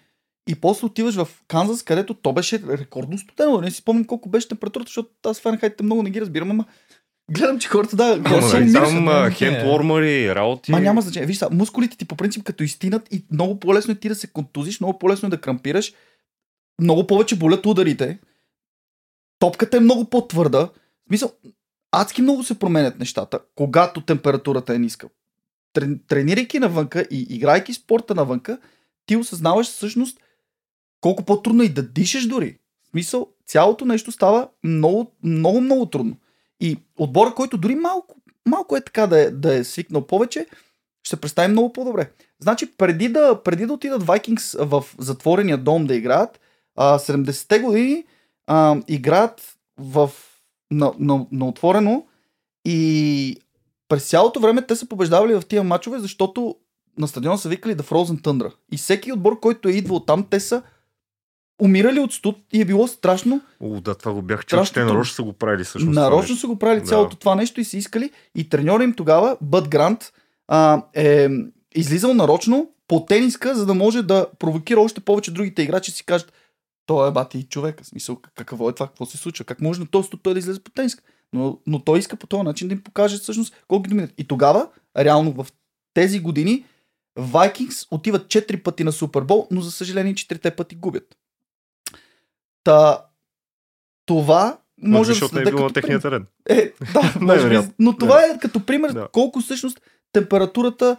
и после отиваш в Канзас, където то беше рекордно студено. Не си спомням колко беше температурата, защото аз Фаренхайтите много не ги разбирам, ама гледам, че хората да, хората се нали, умират. там не, а, не. хендвормъри, работи. Ма няма значение. Виж, са, мускулите ти по принцип като изтинат и много по-лесно е ти да се контузиш, много по-лесно е да крампираш, много повече болят ударите, топката е много по-твърда. В смисъл, адски много се променят нещата, когато температурата е ниска. Трен, тренирайки навънка и играйки спорта навънка, ти осъзнаваш всъщност колко по-трудно е и да дишаш дори. В смисъл, цялото нещо става много, много, много трудно. И отбора, който дори малко, малко е така да е, да е свикнал повече, ще се представи много по-добре. Значи, преди да, преди да отидат Vikings в затворения дом да играят, а, 70-те години а, играят в, на, на, на отворено и през цялото време те са побеждавали в тия матчове, защото на стадиона са викали да Frozen Tundra. И всеки отбор, който е идвал там, те са умирали от студ и е било страшно. О, да, това го бях чул, че те нарочно са го правили всъщност. Нарочно са го правили Да. цялото това нещо и са искали. И треньора им тогава, Бъд Грант, а, е излизал нарочно по тениска, за да може да провокира още повече другите играчи и си кажат, той е бати човека. В Смисъл, как- какво е това, какво се случва? Как може на този студ той да излезе по тениска? Но, но той иска по този начин да им покаже всъщност колко ги доминират. И тогава, реално в тези години, Vikings отиват 4 пъти на Супербол, но за съжаление 4 пъти губят. Та, това Може да защото не е било на техния терен. Е, да, може би, но това е като пример Да. колко всъщност температурата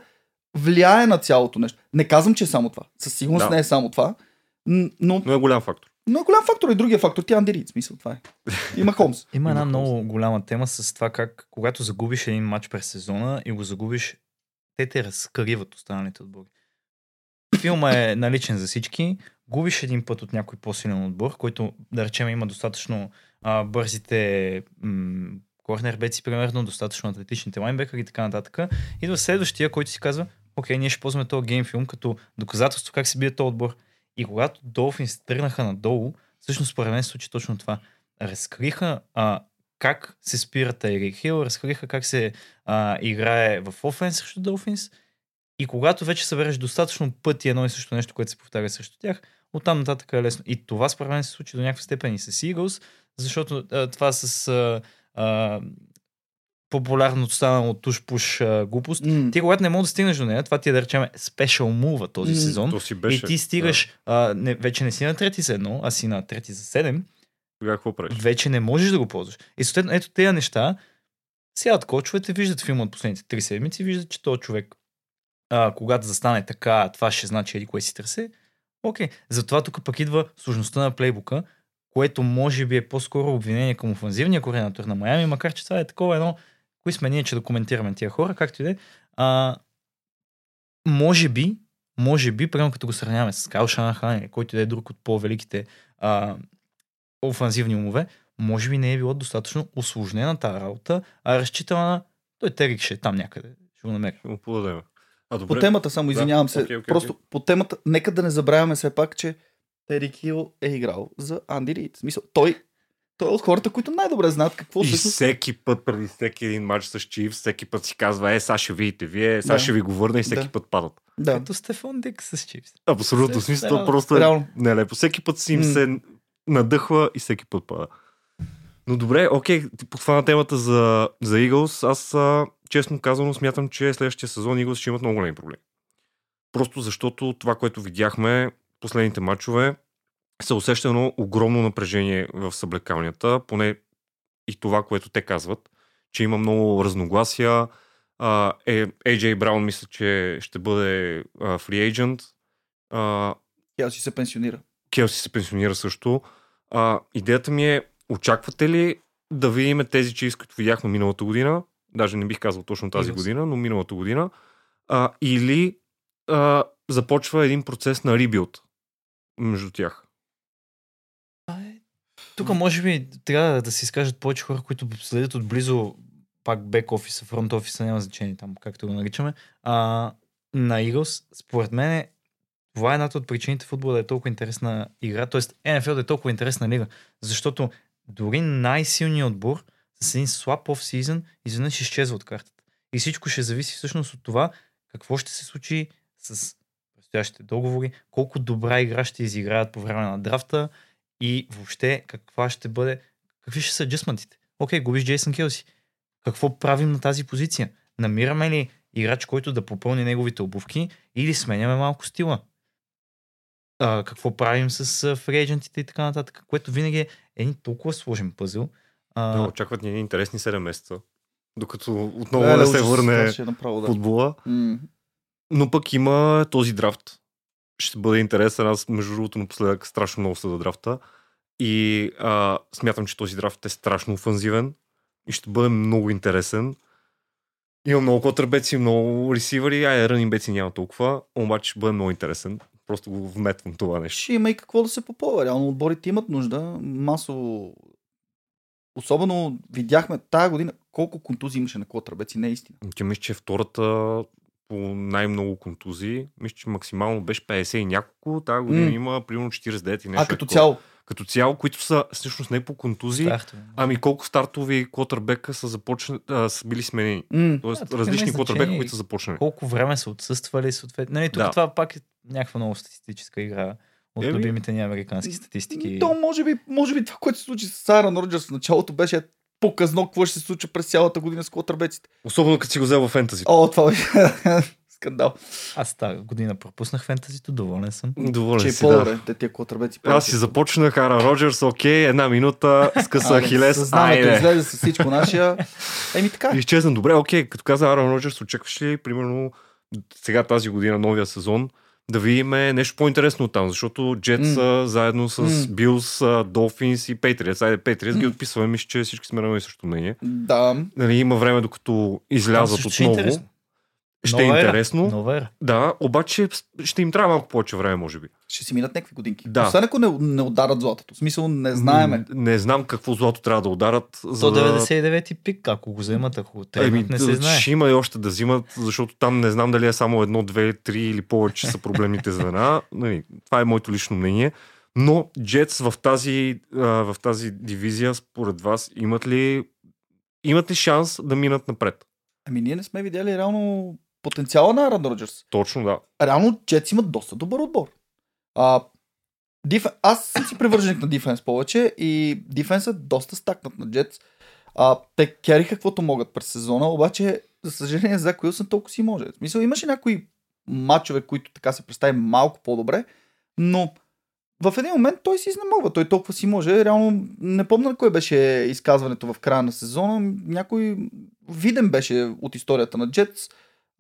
влияе на цялото нещо. Не казвам, че е само това. Със сигурност Да. не е само това. Но, Но е голям фактор. но е голям фактор и другия фактор. Тя Анди Рид, смисъл това е. Има Холмс. Има една Има много голяма тема с това как, когато загубиш един матч през сезона и го загубиш, те те разкриват останалите отбори. Филма е наличен за всички. Губиш един път от някой по-силен отбор, който, да речем, има достатъчно а, бързите м- корнербеци, примерно, достатъчно атлетичните лайнбекъри и така нататък. Идва следващия, който си казва, окей, ние ще ползваме този геймфилм като доказателство как се бие този отбор. И когато Долфинс тръгнаха надолу, всъщност според мен се случи точно това. Разкриха а, как се спира Тайрик Хил, разкриха как се а, играе в офенс срещу Долфинс. И когато вече събереш достатъчно пъти едно и също нещо, което се повтаря срещу тях, оттам нататък е лесно. И това според мен се случи до някаква степен и с Eagles, защото а, това с а, а, популярното станало туш-пуш а, глупост. М. Ти когато не можеш да стигнеш до нея, това ти е да речем спешъл мува този М. сезон. То си беше. И ти стигаш, а, не, вече не си на трети за едно, а си на трети за седем, Тогава какво правиш? вече не можеш да го ползваш. И съответно, ето тези неща, сядат кочовете, виждат филма от последните три седмици, виждат, че този човек, а, когато застане така, това ще значи еди кое си търсе. Окей, затова тук пък идва сложността на плейбука, което може би е по-скоро обвинение към офанзивния координатор на Майами, макар че това е такова едно, кои сме ние, че да коментираме тия хора, както и да е. Може би, може би, примерно като го сравняваме с Кайл Шанахан който да е друг от по-великите а, офанзивни умове, може би не е било достатъчно осложнена тази работа, а е разчитала на той Терик ще е там някъде. Ще го намери. Ще. А По добре. темата само, извинявам се. окей, окей, Просто по темата, нека да не забравяме все пак, че Терик Хил е играл за Анди Рид. Смисъл, той, той е от хората, които най-добре знаят какво И всъщност всеки път преди всеки един матч с Чивс, всеки път си казва, е, сега ще видите вие, сега Да. ще ви го върна и всеки Да. път падат. Да, Като Стефан Дик с Чипс. Абсолютно, смисъл, просто е реално. нелепо. Всеки път си им се надъхва и всеки път пада. Но добре, окей, ти подхвана темата за, за Eagles. Аз, а, честно казано, смятам, че следващия сезон Eagles ще имат много големи проблеми. Просто защото това, което видяхме последните матчове, се усеща едно огромно напрежение в съблекалнята, поне и това, което те казват, че има много разногласия. А, е, AJ Браун мисля, че ще бъде а, free agent. А, тя си се пенсионира. Келси се пенсионира също. А, идеята ми е, очаквате ли да видим тези чиз, които видяхме миналата година, даже не бих казал точно тази година, но миналата година, а, или а, започва един процес на ребилд между тях. Тук може би трябва да се изкажат повече хора, които следят отблизо пак бек офиса, фронт офиса, няма значение там, както го наричаме. А, на Eagles, според мен, това е едната от причините футбола да е толкова интересна игра, т.е. NFL да е толкова интересна лига, защото дори най-силният отбор с един слаб оф сезон изведнъж изчезва от картата. И всичко ще зависи всъщност от това какво ще се случи с предстоящите договори, колко добра игра ще изиграят по време на драфта и въобще каква ще бъде, какви ще са аджъсментите. Окей, губиш Джейсън Келси. Какво правим на тази позиция? Намираме ли играч, който да попълни неговите обувки или сменяме малко стила? А, какво правим с фрейджентите и така нататък, което винаги е един толкова сложен пъзел. А, Да, очакват ни интересни 7 месеца, докато отново Да, не да, се върне е направо, да. футбола. М. Но пък има този драфт. Ще бъде интересен. Аз, между другото, напоследък страшно много следа драфта. И а, смятам, че този драфт е страшно офанзивен и ще бъде много интересен. Има много котърбеци, много ресивъри, а ранинг беци няма толкова, обаче ще бъде много интересен. Просто го вметвам това нещо. Ще има и какво да се попълва. Реално отборите имат нужда. Масово. Особено видяхме тая година колко контузии имаше на Клотрабеци, не е истина. Ти мисля, че е втората по най-много контузии. Мисля, че максимално беше 50 и няколко. Тази година М. има примерно 49 и нещо. А като цяло. Като цяло, които са всъщност не по контузии, Стартове. ами колко стартови квотербека са, започна, а, са били сменени. М. Тоест Да, различни значение. които са започнали. Колко време са отсъствали съответно. Нали, тук Да. това пак е някаква много статистическа игра от Еми. любимите ни американски статистики. То може би, може би това, което се случи с Аарон Роджерс в началото беше показно какво ще се случва през цялата година с квотербеците. Особено като си го взел в фентази. О, това беше скандал. Аз тази година пропуснах фентазито, доволен съм. Доволен Че е си, да. по-добре, те тия квотербеци. Аз си започнах Ара Роджерс, окей, една минута, скъса Ахилес, айде. излезе с всичко нашия. Еми така. Изчезна добре, окей, като каза Арон Роджерс, очакваш ли, примерно, сега тази година, новия сезон, да видим нещо по-интересно там, защото Джет са заедно с. Билс, Долфинс и Пейтриес. Айде, Пейтриес ги М. отписваме, мисля, че всички сме на едно и също мнение. Да. Нали, има време, докато излязат ще е отново. интересно. Ще е Нова ера. интересно. Нова ера. Да, обаче ще им трябва малко повече време, може би. Ще си минат някакви годинки. Да. Освен ако не, не ударат златото. В смисъл не знаеме. М, Не знам какво злато трябва да ударат. За То да... 99 пик, ако го вземат, ако го тръгнат, не се знае. Ще има и още да взимат, защото там не знам дали е само едно, две, три или повече са проблемните звена. Нали, това е моето лично мнение. Но Джетс в тази, в тази дивизия, според вас, имат ли, имат ли шанс да минат напред? Ами ние не сме видяли реално потенциала на Аарон Роджерс. Точно да. Реално Джетс имат доста добър отбор. А, диф... Аз съм си привърженик на дефенс повече и дефенсът доста стакнат на Джетс. А, те кериха каквото могат през сезона, обаче, за съжаление, за Уилсън толкова си може. В смисъл, имаше някои матчове, които така се представи малко по-добре, но в един момент той си изнемогва. Той толкова си може. Реално не помня кой беше изказването в края на сезона. Някой виден беше от историята на Джетс.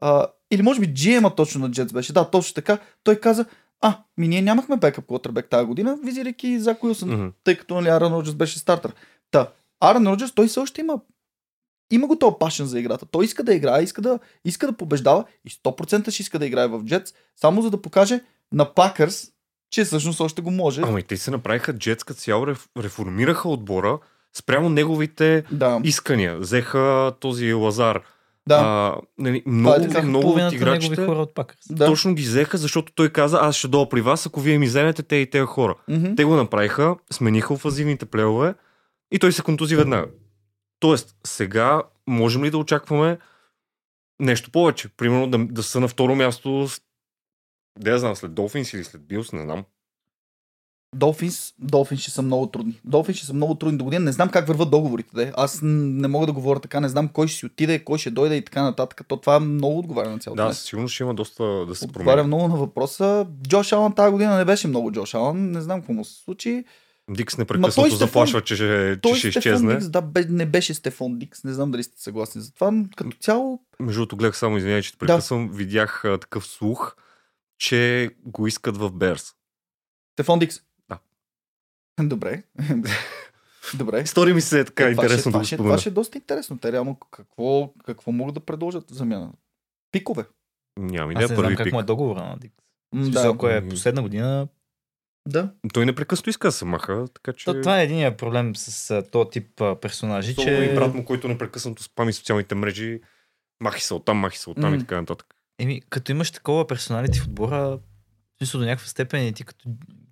А, или може би GM-а точно на Джетс беше. Да, точно така. Той каза, а, ми ние нямахме бекъп квотербек тази година, визирайки Зак Уилсън, Мгм. тъй като нали, Аарон Роджерс беше стартър. Та, Аарон Роджерс, той все още има има го този пашен за играта. Той иска да играе, иска да, иска да побеждава и 100% ще иска да играе в Джетс, само за да покаже на Пакърс, че всъщност още го може. Ама и те се направиха Джетс като цяло, реф- реформираха отбора спрямо неговите Да, искания. Взеха този Лазар. Да, А, нали, много, е така. много от играчите хора от Пакърс. да. точно ги взеха, защото той каза, аз ще дойда при вас, ако вие ми вземете те и тези хора. Мгм. Те го направиха, смениха офазивните плеове и той се контузи веднага. Тоест, сега можем ли да очакваме нещо повече? Примерно да, да са на второ място, да знам, след Долфинс или след Билс, не знам. Долфинс, Долфинс ще са много трудни. Долфинс ще са много трудни до година. Не знам как върват договорите. Де. Аз не мога да говоря така. Не знам кой ще си отиде, кой ще дойде и така нататък. То това много отговаря на цялото. Да, нещо. със сигурност ще има доста да се Отговаря промени. много на въпроса. Джош Алън тази година не беше много Джош Алън. Не знам какво му се случи. Дикс Ма непрекъснато Стефан- заплашва, че, ще- Той че ще Стефан изчезне. Дикс, да, бе, не беше Стефан Дикс. Не знам дали сте съгласни за това. Като цяло, Между другото, гледах само, извинявай, че те прекъсвам, видях а, такъв слух, че го искат в Берс. Стефан Дикс. Добре. Добре. Стори ми се е така Е, това интересно ще, да това, ще, спомена. това ще е доста интересно. Те реално какво, какво могат да предложат в замяна? Пикове. Нямам Аз идея, не знам първи как пик. му е договора на Дикс. Да, ако е последна година, да. Той непрекъснато иска да се маха, така че... то, това е единия проблем с а, този тип а, персонажи, Особено че... и брат му, който непрекъснато спами социалните мрежи, махи се оттам, махи се оттам и М. така нататък. Еми, като имаш такова персоналити в отбора, в смисъл до някаква степен и ти като,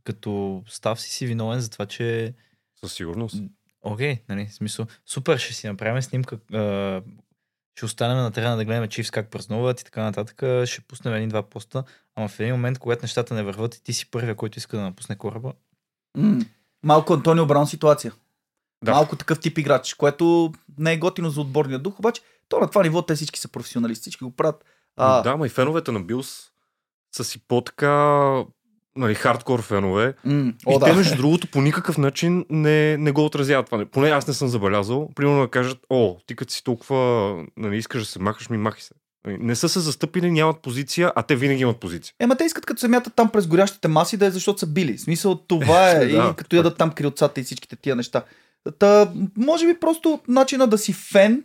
като став си си виновен за това, че Със сигурност. окей, нали, в смисъл, супер, ще си направим снимка, а, ще останем на терена да гледаме Чивс как празнуват и така нататък, ще пуснем един-два поста, ама в един момент, когато нещата не върват и ти си първия, който иска да напусне кораба, М. Малко Антонио Браун ситуация. Да. Малко такъв тип играч, което не е готино за отборния дух, обаче то на това ниво те всички са професионалисти, всички го правят. А, Да, ма и феновете на Билс са си по-така нали, хардкор фенове. м, и о, те, да. между другото, по никакъв начин не, не го отразяват това. Поне аз не съм забелязал. Примерно да кажат, о, ти като си толкова нали, искаш да се махаш, ми махи се. Нали, Не са се застъпили, нямат позиция, а те винаги имат позиция. Ема те искат като се мятат там през горящите маси да е защото са били. В смисъл това е. Да, и като ядат там крилцата и всичките тия неща. Та, може би просто начина да си фен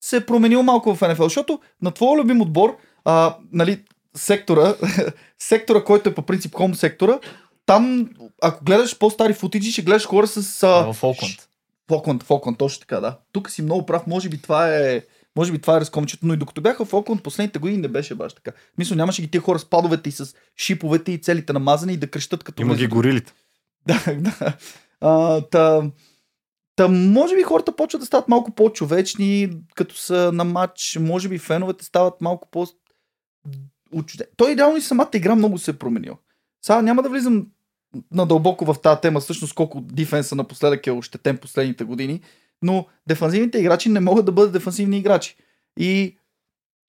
се е променил малко в НФЛ, защото на твоя любим отбор, а, нали, сектора, сектора, който е по принцип хом сектора, там, ако гледаш по-стари футиджи, ще гледаш хора с... А, в Окланд. Фокланд, Фокланд, точно така, да. Тук си много прав, може би това е, Може би това е разкомчето, но и докато бяха в Окленд последните години не беше баш така. Мисля, нямаше ги тия хора с падовете и с шиповете и целите намазани и да крещат като Има ги горилите. Да, да. А, та, та, може би хората почват да стават малко по-човечни, като са на матч. Може би феновете стават малко по... Той реално и самата игра много се е променил. Сега няма да влизам надълбоко в тази тема, всъщност колко дефенса напоследък е ощетен последните години, но дефанзивните играчи не могат да бъдат дефанзивни играчи. И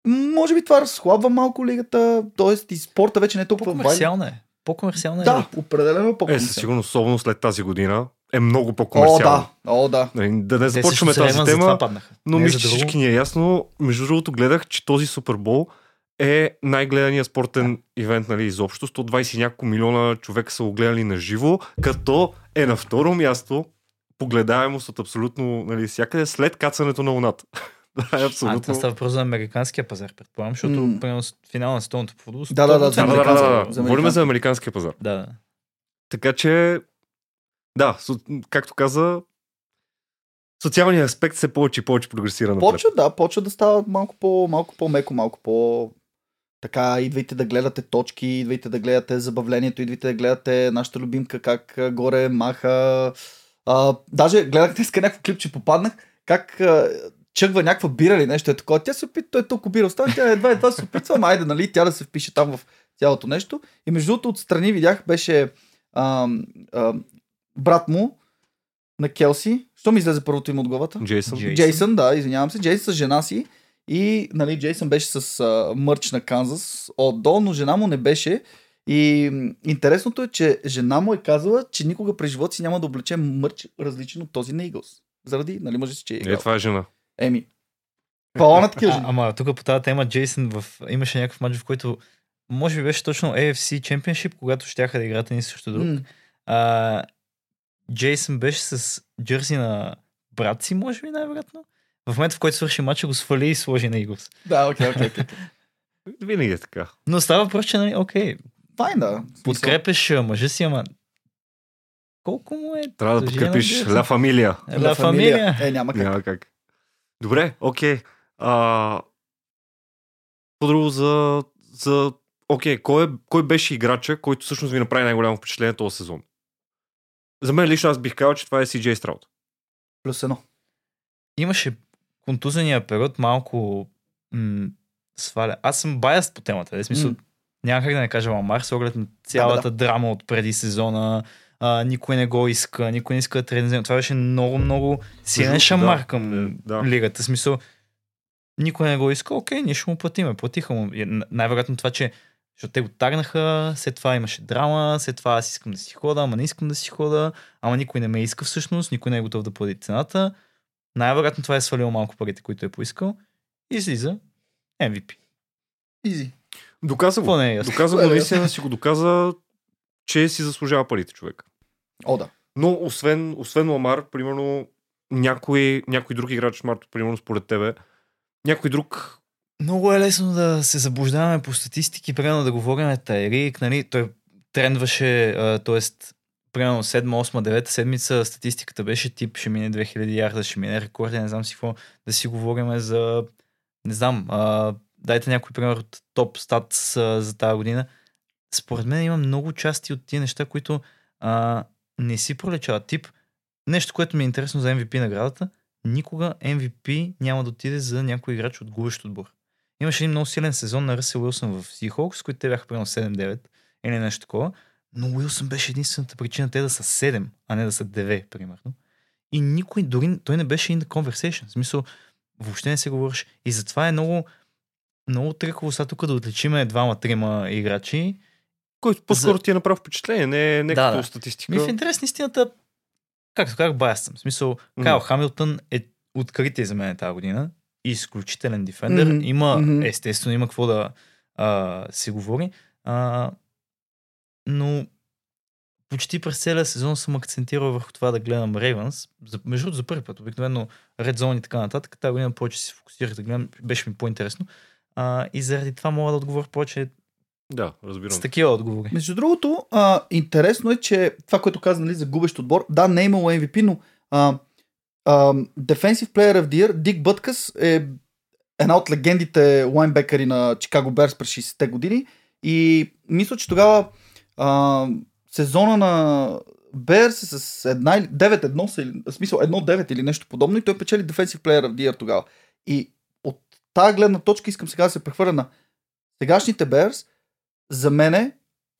може би това разхлабва малко лигата, т.е. и спорта вече не е толкова. По-комерциална е. По-комерциална е. Да, определено е Е, по-комерциално. със сигурност, особено след тази година, е много О, по-комерциално. да, о, да. Нали, Да не започваме тази тема, но Не мисля, че всички ни е ясно. Между другото, гледах, че този Супербол е най-гледания спортен ивент нали, изобщо. 120 и няколко милиона човека са го гледали на живо, като е на второ място погледаемост от абсолютно нали, всякъде след кацането на Луната. да, е А, абсолютно. това става въпрос за американския пазар, предполагам, защото М. примерно с финала на столното футбол. Да, да, да, 100% за Да, да, да, да, Говорим американския. за американския пазар. Да, да. Така че, да, както каза, социалният аспект се повече и повече прогресира. Почва, да, почва да става малко, по, малко по-меко, малко по... Така, идвайте да гледате точки, идвайте да гледате забавлението, идвайте да гледате нашата любимка как горе маха. А, даже гледах днес някакво клипче, попаднах, как а, чъгва някаква бира или нещо е такова. Тя се опитва, той е толкова бира остана, тя едва едва се опитва, ама айде, нали, тя да се впише там в цялото нещо. И между другото, отстрани видях, беше а, а, брат му на Келси. Що ми излезе първото име от главата? Джейсън. Джей- Джейсън, да, извинявам се. Джейсън с жена си. И нали, Джейсън беше с а, мърч на Канзас от до, но жена му не беше. И интересното е, че жена му е казала, че никога през живота си няма да облече мърч различен от този на Eagles. Заради, нали може си, че е Е, играл. това е жена. Еми. Пала на такива жени. ама тук по тази тема Джейсън в... имаше някакъв матч, в който може би беше точно AFC Championship, когато щяха да играт един срещу друг. М, А, Джейсън беше с джерси на брат си, може би най-вероятно. В момента, в който свърши матча, го свали и сложи на Eagles. Да, окей, окей, окей. Винаги е така. Но става въпрос, че, нали, окей, Файн, да. Подкрепеш мъжа си, ама колко му е? Трябва да подкрепиш? Ла Фамилия. Ла Фамилия. Е, няма как. Няма как. Добре, окей. А... По-друго за... за... Окей, кой, е, кой беше играча, който всъщност ви направи най-голямо впечатление този сезон? За мен лично аз бих казал, че това е CJ Страуд. Плюс едно. Имаше контузения период малко м- сваля. Аз съм баяст по темата. В смисъл, М. няма как да не кажа Ламар, с оглед на цялата драма от преди сезона. А, никой не го иска, никой не иска да тренира. Това беше много, много силен шамар да, към е, да. лигата. В смисъл, никой не го иска, окей, ние ще му платиме. Платиха му. Най-вероятно това, че защото те го тагнаха, след това имаше драма, след това аз искам да си хода, ама не искам да си хода, ама никой не ме иска всъщност, никой не е готов да плати цената. Най-вероятно това е свалило малко парите, които е поискал. И излиза MVP. Изи. Доказа го. не е ясно? Доказа го, е наистина си го доказа, че си заслужава парите човек. О, да. Но освен, освен Ламар, примерно, някой, някой друг играч, Марто, примерно според тебе, някой друг Много е лесно да се заблуждаваме по статистики, примерно да говорим Тайрик, нали, той трендваше, т.е. примерно 7, 8, 9 седмица статистиката беше тип, ще мине 2000 ярда, ще мине рекорди, не знам си какво, да си говорим за, не знам, а, дайте някой пример от топ стат за тази година. Според мен има много части от тия неща, които а, не си пролечават. Тип, нещо, което ми е интересно за MVP наградата, никога MVP няма да отиде за някой играч от губещ отбор. Имаше един много силен сезон на Ръсел Уилсън в Seahawks, с които те бяха примерно 7-9 или нещо такова. Но Уилсън беше единствената причина те да са 7, а не да са 9, примерно. И никой, дори той не беше in the conversation. В смисъл, въобще не се говореше. И затова е много, много триково сега тук да отличиме двама-трима играчи. който по-скоро ти е направил впечатление, не, не Да, като да. статистика. Ми в интерес на истината, както казах, баяс съм. В смисъл, Мгм. Кайл Хамилтън е откритие за мен тази година. Изключителен дефендър. Мгм, Има, мгм. естествено, има какво да а, се говори. А, но почти през целия сезон съм акцентирал върху това да гледам Рейвънс. Между другото, за първи път, обикновено Red Zone и така нататък. Тази година повече се фокусирах да гледам, беше ми по-интересно. А, и заради това мога да отговоря повече Да, разбирам. с такива отговори. Между другото, а, интересно е, че това, което каза нали, за губещ отбор, да, не е имало MVP, но а, а, Defensive Player of the Year, Дик Бъткъс е една от легендите лайнбекъри на Чикаго Берс през 60-те години. И мисля, че тогава а, сезона на Берс с една или 9-1, са или- в смисъл 1-9 или нещо подобно и той печели Defensive Player of the Year тогава. И от тази гледна точка искам сега да се прехвърля на сегашните Берс. За мене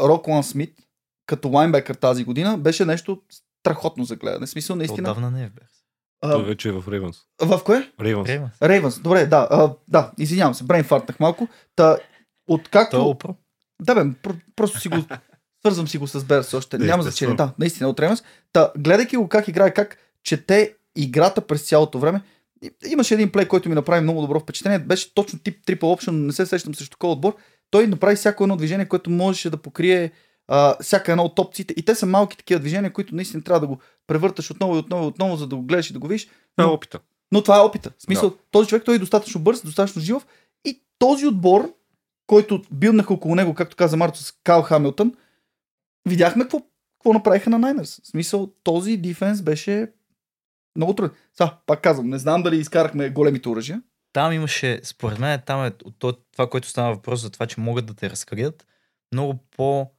Роклан Смит като лайнбекър тази година беше нещо страхотно за гледане. В смисъл, наистина. Отдавна не е в Берс. Той А, вече е в Рейвенс. в кое? Рейвенс. Рейвенс. Рейвънс. Добре, да. А, да, извинявам се, брейн фартнах малко. Та, откакто... Той е. Да, бе, про- просто си го... Свързвам си го с Берс още. Да, Няма значение. Да, наистина от Рейвънс. Та, гледайки го как играе, как чете играта през цялото време, имаше един плей, който ми направи много добро впечатление. Беше точно тип triple option, не се сещам срещу кой отбор. Той направи всяко едно движение, което можеше да покрие а, всяка една от опциите. И те са малки такива движения, които наистина трябва да го превърташ отново и отново и отново, за да го гледаш и да го видиш. Това е опита. но това е опита. В смисъл, да. този човек той е достатъчно бърз, достатъчно живов и този отбор, който билнаха около него, както каза Марто с Кал Хамилтън, видяхме какво, какво направиха на Найнърс. В смисъл, този дефенс беше много труден. Са, пак казвам, не знам дали изкарахме големите оръжия. Там имаше, според мен, там е от това, което става въпрос за това, че могат да те разкрият, много по...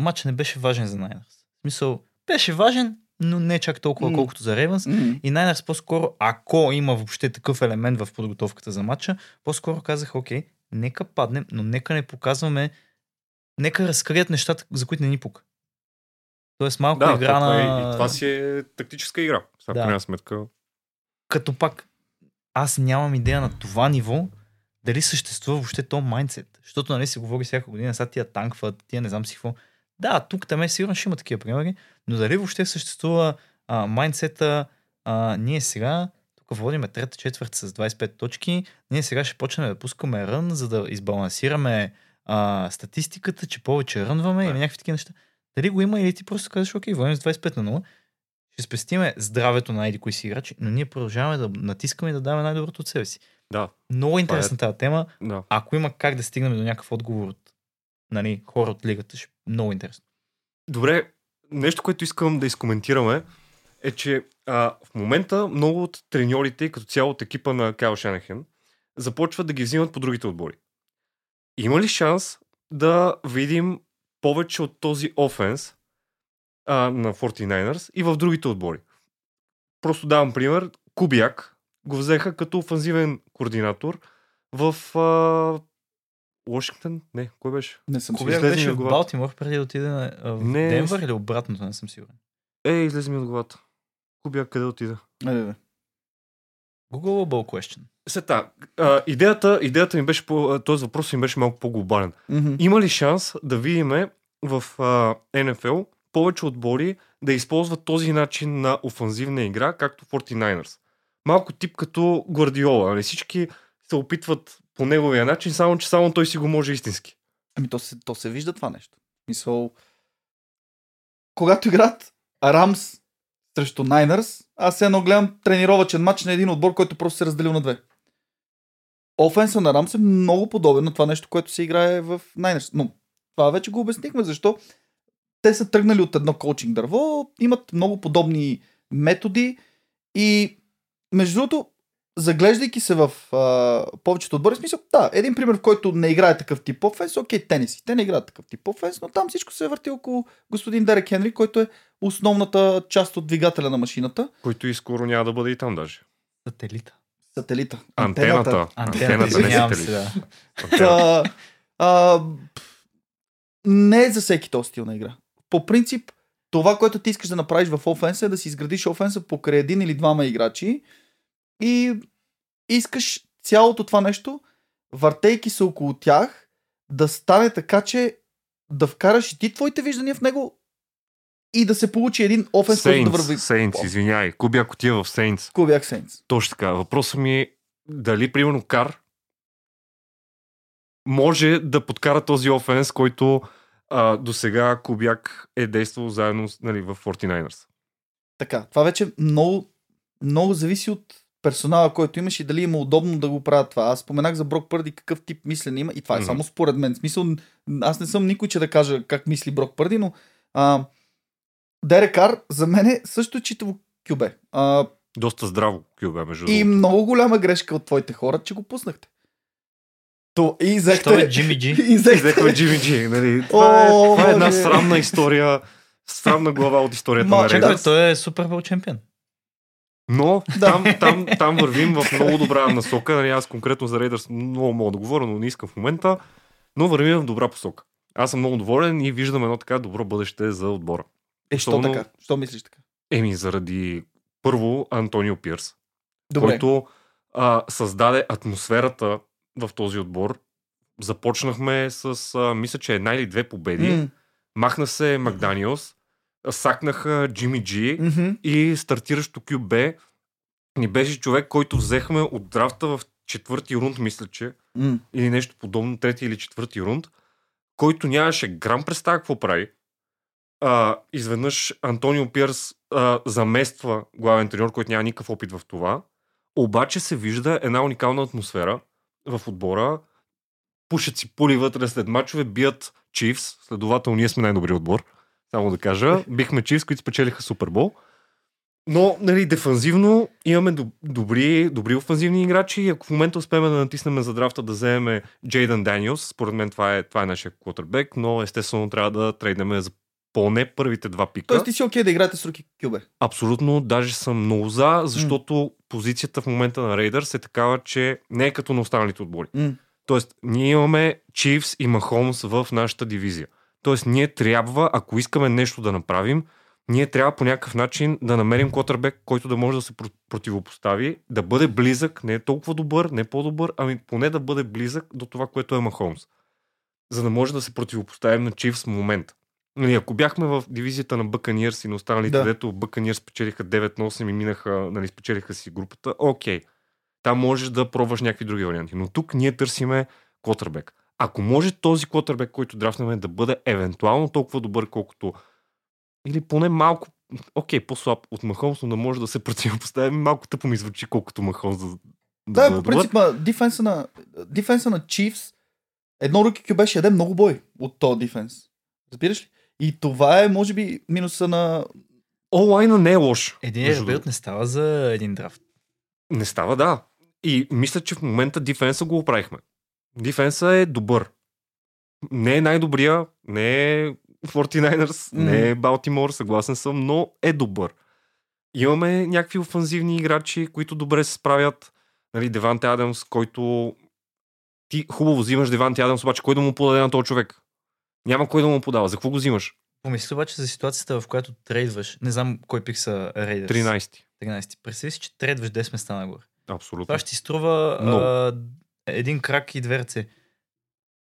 Матч не беше важен за Найнърс. В смисъл, беше важен, но не чак толкова, М. колкото за Рейвенс. Mm. И Найнърс по-скоро, ако има въобще такъв елемент в подготовката за матча, по-скоро казаха, окей, нека паднем, но нека не показваме, нека разкрият нещата, за които не ни пука. Тоест малко Да, игра това, е, на... и това си е тактическа игра. Сега, Да. да. крайна сметка. Като пак, аз нямам идея на това ниво, дали съществува въобще то майндсет. Защото нали се говори всяка година, сега тия танкват, тия не знам си какво. Да, тук там е сигурно ще има такива примери, но дали въобще съществува а, майндсета, а, ние сега, тук водиме трета четвърт с 25 точки, ние сега ще почнем да пускаме рън, за да избалансираме а, статистиката, че повече рънваме Да. или някакви такива неща. Дали го има или ти просто казваш, окей, водим с 25 на 0, ще спестиме здравето на еди кои си играчи, но ние продължаваме да натискаме и да даваме най-доброто от себе си. Да, Много интересна тази тема. да. Ако има как да стигнем до някакъв отговор от нали, хора от лигата, ще е много интересно. Добре, нещо, което искам да изкоментираме е, че а, в момента много от треньорите, като цяло от екипа на Кайл Шанахен, започват да ги взимат по другите отбори. Има ли шанс да видим повече от този офенс а, на 49ers и в другите отбори? Просто давам пример. Кубяк го взеха като офанзивен координатор в а, Вашингтон? Не, кой беше? Не съм сигурен. беше от в. Балтимор преди да отиде на, в Не, Денвър или обратното, не съм сигурен. Е, излезе ми от главата. Кубяк къде отида? Не, не, не. Google question. Сета, а, идеята, идеята ми беше по, този въпрос ми беше малко по-глобален. Мгм. Има ли шанс да видим в а, НФЛ повече отбори да използват този начин на офанзивна игра, както 49ers? Малко тип като Гвардиола. Нали? Всички се опитват по неговия начин, само че само той си го може истински. Ами то се, то се вижда това нещо. Мисъл, когато играят Рамс срещу Найнърс, аз едно гледам тренировачен матч на един отбор, който просто се е разделил на две. Офенса на Рамс е много подобен на това нещо, което се играе в Найнърс. Но това вече го обяснихме, защо те са тръгнали от едно коучинг дърво, имат много подобни методи и между другото, заглеждайки се в а, повечето отбори, смисъл, да, един пример, в който не играе такъв тип офенс, окей, тениси. Те не играят такъв тип офенс, но там всичко се върти около господин Дерек Хенри, който е основната част от двигателя на машината. Който и скоро няма да бъде и там даже. Сателита. Сателита. Антената. Антената, не извинявам сателит. се, да. Та, Антената. а, не е за всеки този стил на игра. По принцип, това, което ти искаш да направиш в офенса е да си изградиш офенса покрай един или двама играчи и искаш цялото това нещо, въртейки се около тях, да стане така, че да вкараш и ти твоите виждания в него и да се получи един офенс, който да върви. Saints, извиняй. Кубяк отива в Saints. Кубяк Сейнс. Точно така. Въпросът ми е дали, примерно, Кар може да подкара този офенс, който до сега Кубяк е действал заедно нали, в 49ers. Така, това вече много, много зависи от персонала, който имаш и дали има удобно да го правят това. Аз споменах за Брок Пърди какъв тип мислене има и това е Мгм. само според мен. В смисъл, аз не съм никой, че да кажа как мисли Брок Пърди, но а, Дерек Кар за мен е също читаво кюбе. А, Доста здраво QB, между И другото. много голяма грешка от твоите хора, че го пуснахте. То, и Що е взехте... Джимми Джи? И взехте... Джимми Джи. Нали? Това, е, О, това е една срамна история, срамна глава от историята Ма, на Рейдърс. Чакай, той е Супер Бол чемпион. Но Да. там, там, там вървим в много добра насока. Нали, аз конкретно за Рейдърс много мога да говоря, но не искам в момента. Но вървим в добра посока. Аз съм много доволен и виждам едно така добро бъдеще за отбора. Е, що Особено- така? Що мислиш така? Еми, заради първо Антонио Пирс, Добре. който а, създаде атмосферата в този отбор. Започнахме с, а, мисля, че една или две победи. М, Махна се Макданиелс, сакнаха Джимми Джи мгм. и стартиращо QB ни беше човек, който взехме от драфта в четвърти рунд, мисля, че, М. или нещо подобно, трети или четвърти рунд, който нямаше грам представа какво прави. А, изведнъж Антонио Пирс а, замества главен треньор, който няма никакъв опит в това. Обаче се вижда една уникална атмосфера в отбора. Пушат си пули вътре след мачове, бият Чивс, следователно ние сме най-добрият отбор, само да кажа. Бихме Чивс, които спечелиха Супербол. Но, нали, дефанзивно имаме доб- добри, добри офанзивни играчи ако в момента успеем да натиснем за драфта да вземем Джейдън Даниелс, според мен това е, това е нашия квотербек, но естествено трябва да трейднем за поне първите два пика. Тоест ти си окей да играете с руки кюбе. Абсолютно, даже съм много за, защото позицията в момента на Рейдърс е такава, че не е като на останалите отбори. М. Тоест, ние имаме Чивс и Махомс в нашата дивизия. Тоест, ние трябва, ако искаме нещо да направим, ние трябва по някакъв начин да намерим котърбек, който да може да се про- противопостави, да бъде близък, не е толкова добър, не е по-добър, ами поне да бъде близък до това, което е Махомс. За да може да се противопоставим на Чивс в момента. Нали, ако бяхме в дивизията на Бъканиърс и на останалите, Да. да. дето Бъканиърс спечелиха 9 на 8 и минаха, нали, спечелиха си групата, окей. Там можеш да пробваш някакви други варианти. Но тук ние търсиме котърбек. Ако може този котърбек, който драфнем да бъде евентуално толкова добър, колкото или поне малко, окей, по-слаб от Махомс, но да може да се противопостави, малко тъпо ми звучи колкото Махомс да, да, Да, по принцип, дефенса на, дефенса на Chiefs, едно руки кюбе ще яде много бой от този дефенс. Разбираш ли? И това е, може би, минуса на... Онлайна не е лош. Един ребилд не става за един драфт. Не става, да. И мисля, че в момента дефенса го оправихме. Дефенса е добър. Не е най-добрия, не е 49ers, Мгм. не е Балтимор, съгласен съм, но е добър. Имаме някакви офанзивни играчи, които добре се справят. Нали, Деванте Адамс, който ти хубаво взимаш Деванте Адамс, обаче кой да му подаде на този човек? Няма кой да му подава. За какво го взимаш? Помисли обаче за ситуацията, в която трейдваш. Не знам кой пик са Raiders. 13. 13. Представи си, че трейдваш 10 места нагоре. Абсолютно. Това ще ти струва Много. а, един крак и две ръце.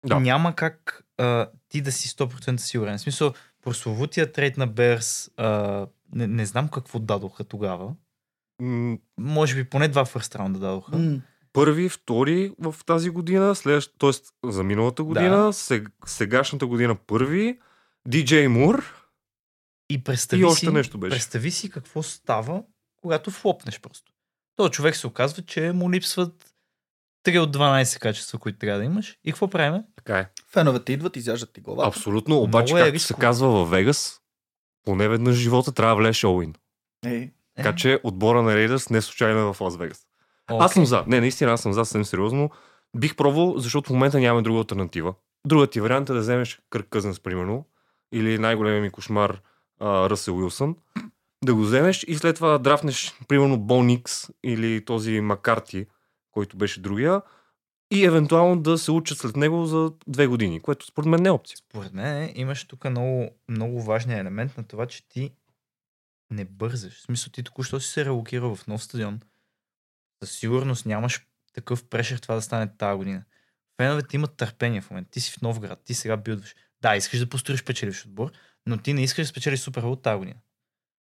Да. Няма как а, ти да си 100% сигурен. В смисъл, прословутия трейд на Берс, а, не, не знам какво дадоха тогава. М, Може би поне два фърст раунда дадоха. М. първи, втори в тази година, следващ, т.е. за миналата година, сег, сегашната година първи, DJ Мур И представи и още си, нещо беше. Представи си какво става, когато флопнеш просто. То човек се оказва, че му липсват 3 от 12 качества, които трябва да имаш. И какво правиме? Така е. Феновете идват, изяждат ти глава. Абсолютно, обаче, Много е както се рисково. казва във Вегас, поне веднъж живота трябва да влезеш Оуин. Е, Така че отбора на Рейдърс не случайно е в Лас Вегас. Аз съм за. Не, наистина аз съм за, съвсем сериозно. Бих пробвал, защото в момента нямаме друга альтернатива. Другата ти вариант е да вземеш Кърк Къзенс, примерно, или най-големия ми кошмар а, Ръсел Уилсън, да го вземеш и след това да драфнеш, примерно, Боникс или този Макарти, който беше другия, и евентуално да се учат след него за две години, което според мен не е опция. Според мен имаш тук много, много важния елемент на това, че ти не бързаш. В смисъл ти току-що си се релокирал в нов стадион. Със сигурност нямаш такъв прешер това да стане тази година. Феновете имат търпение в момента. Ти си в нов град, ти сега билдваш. Да, искаш да построиш печеливш отбор, но ти не искаш да спечелиш Супер Бол тази година.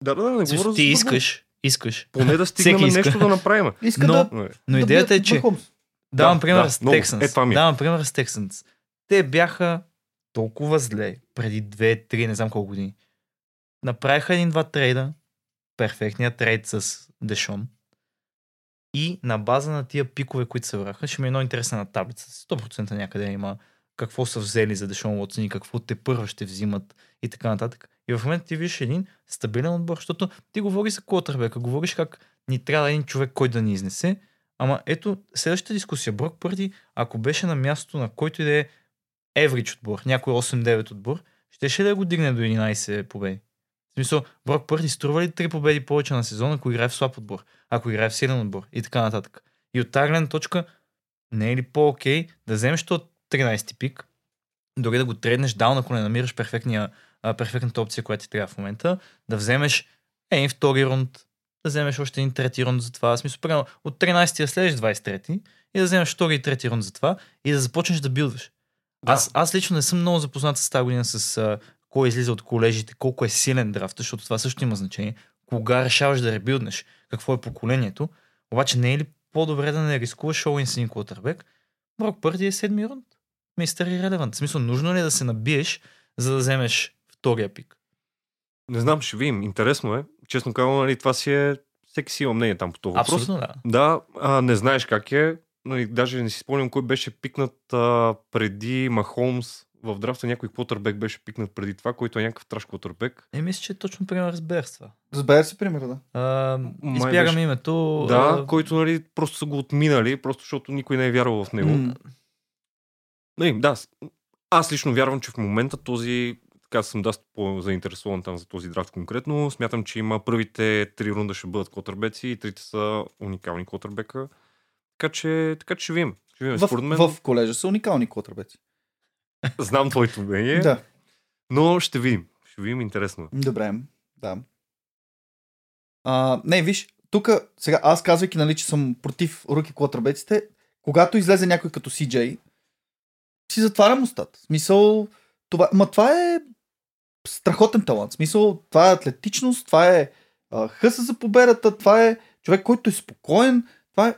Да, да, да, не говоря ти искаш, искаш. Поне да стигнем нещо да направим. иска Но- да... Но да идеята е, бият че Махомс. Давам Да, пример да, с. Texans. Е, е. Давам пример с Texans. Те бяха толкова зле преди 2-3, не знам колко години. Направиха един-два трейда. Перфектният трейд с Дешон. И на база на тия пикове, които се върнаха, ще ми е много интересна на таблица. 100% някъде има какво са взели за Дешон Уотсън и какво те първа ще взимат и така нататък. И в момента ти виждаш един стабилен отбор, защото ти говориш за квотербека, говориш как ни трябва един човек, който да ни изнесе. Ама ето, следващата дискусия. Брок Пърди, ако беше на мястото на който и да е еврич отбор, някой 8-9 отбор, щеше да го дигне до 11 победи. Смисъл, Брок Пърди струва ли 3 победи повече на сезона, ако играе в слаб отбор, ако играе в силен отбор и така нататък. И от тази гледна точка, не е ли по-окей да вземеш то 13 пик, дори да го треднеш даун, ако не намираш перфектния, а, перфектната опция, която ти трябва в момента, да вземеш един втори рунд, да вземеш още един трети рунд за това. В смисъл, примерно, от 13 да следеш 23 и да вземеш втори и трети рунд за това и да започнеш да билдваш. Да. Аз, аз лично не съм много запознат с тази година с а, кой излиза от колежите, колко е силен драфт, защото това също има значение. Кога решаваш да ребилднеш, какво е поколението. Обаче не е ли по-добре да не рискуваш Оуинс един квотербек? Брок Пърди е седми рунд. Мистер Ирелевант. В смисъл, нужно ли е да се набиеш, за да вземеш втория пик? Не знам, ще видим. Интересно е. Честно казвам, нали, това си е... Всеки си има мнение там по въпрос. Абсолютно да. Да, а, не знаеш как е. Нали, даже не си спомням кой беше пикнат а, преди Махолмс в драфта. Някой квотербек беше пикнат преди това, който е някакъв траш квотербек. Е, мисля, че точно пример с това. Разбира се, пример, да. А, избягам беше- името. Да, а, който нали, просто са го отминали, просто защото никой не е вярвал в него. М. Нали, да, с- аз лично вярвам, че в момента този така съм доста по-заинтересован там за този драфт конкретно. Смятам, че има първите три рунда ще бъдат котърбеци и трите са уникални котърбека. Така че, така че ще видим. Ще видим. В, мен, в колежа са уникални квотербеци. знам твоето мнение, Да. но ще видим. Ще видим, интересно. Добре, да. А, не, виж, тук сега аз казвайки, нали, че съм против руки квотербеците, когато излезе някой като CJ, си затварям устата. Смисъл, това, ма това е страхотен талант. Смисъл, това е атлетичност, това е а, хъса за победата, това е човек, който е спокоен, това е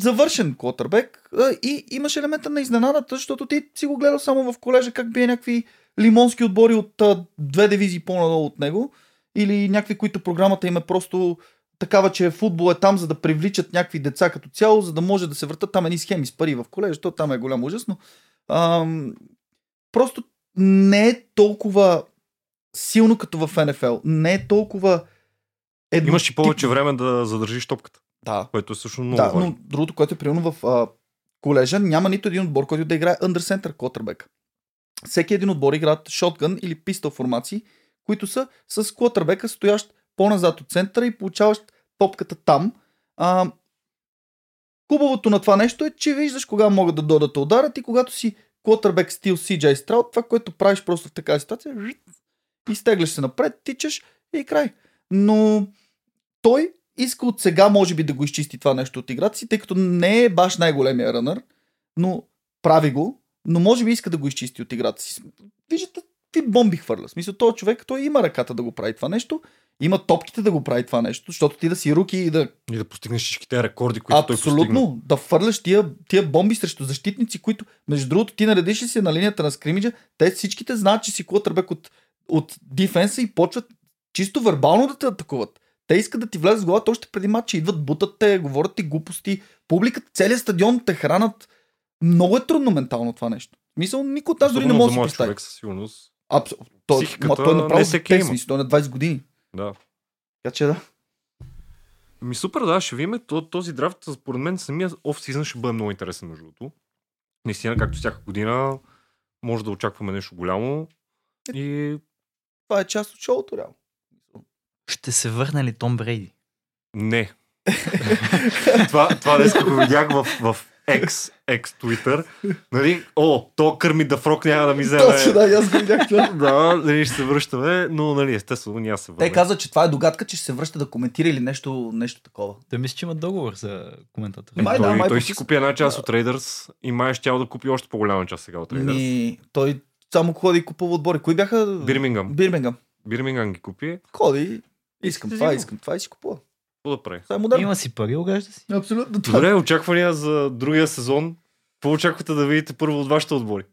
завършен квотербек а, и имаш елемента на изненадата, защото ти си го гледал само в колежа как бие някакви лимонски отбори от а, две дивизии по-надолу от него или някакви, които програмата им е просто такава, че футбол е там, за да привличат някакви деца като цяло, за да може да се въртат там едни схеми с пари в колежа, то там е голям ужас, но ам, просто не е толкова силно като в НФЛ. Не е толкова едно... Имаш и повече време да задържиш топката, Да, което е също много да, важно. но другото, което е примерно в а, колежа, няма нито един отбор, който да играе under center quarterback. Всеки един отбор играят шотгън или пистол формации, които са с квотербека, стоящ по-назад от центъра и получаващ топката там. А, хубавото на това нещо е, че виждаш кога могат да додат да ударят и когато си квотербек стил CJ Stroud, това, което правиш просто в такава ситуация, изтегляш се напред, тичаш и край. Но той иска от сега, може би, да го изчисти това нещо от играта си, тъй като не е баш най-големия рънър, но прави го, но може би иска да го изчисти от играта си. Виждате, какви бомби хвърля. Смисъл, този човек, той има ръката да го прави това нещо, има топките да го прави това нещо, защото ти да си руки и да И да постигнеш всичките рекорди, които той постигна. Абсолютно. Да фърляш тия, тия бомби срещу защитници, които, между другото, ти наредиш ли си на линията на скримиджа, те всичките знаят, че си квотербек от, от дефенса и почват чисто вербално да те атакуват. Те искат да ти влезат в главата още преди матча, идват, бутат те, говорят ти глупости. Публиката, целият стадион те хранат. Много е трудно ментално това нещо. Мисъл, никой от нас дори не може да млад представи. човек със сигурност. Абсо... Той, Психиката той не направо има. мисъл, той е на 20 години. Да. Така че да. Ми супер, да, ще видим. То- Този драфт, според мен, самия офсизън ще бъде много интересен, между другото. Наистина, както всяка година, може да очакваме нещо голямо. И Това е част от шоуто, реално. Ще се върне ли Том Брейди? не. това, това днес го видях в, в X, X Twitter. Нали? О, то кърми да фрок няма да ми вземе. Точно, да, аз го видях да, нали, ще се връщаме, но нали, естествено няма да се върне. Те казват, че това е догадка, че ще се връща да коментира или нещо, нещо такова. Да мисля, че има договор за коментатор. Е, Май да, той, май той си купи една част от Raiders и май ще да купи още по-голяма част сега от Raiders. Ми, той само ходи и купува отбори. Кои бяха? Бирмингам. Бирмингам. Бирмингам ги купи. Ходи, искам това, искам това и си купува. Какво да прави? Това е модерно. Има си пари, огажда си. Абсолютно това. Добре, очаквания за другия сезон. Какво очаквате да видите първо от вашите отбори?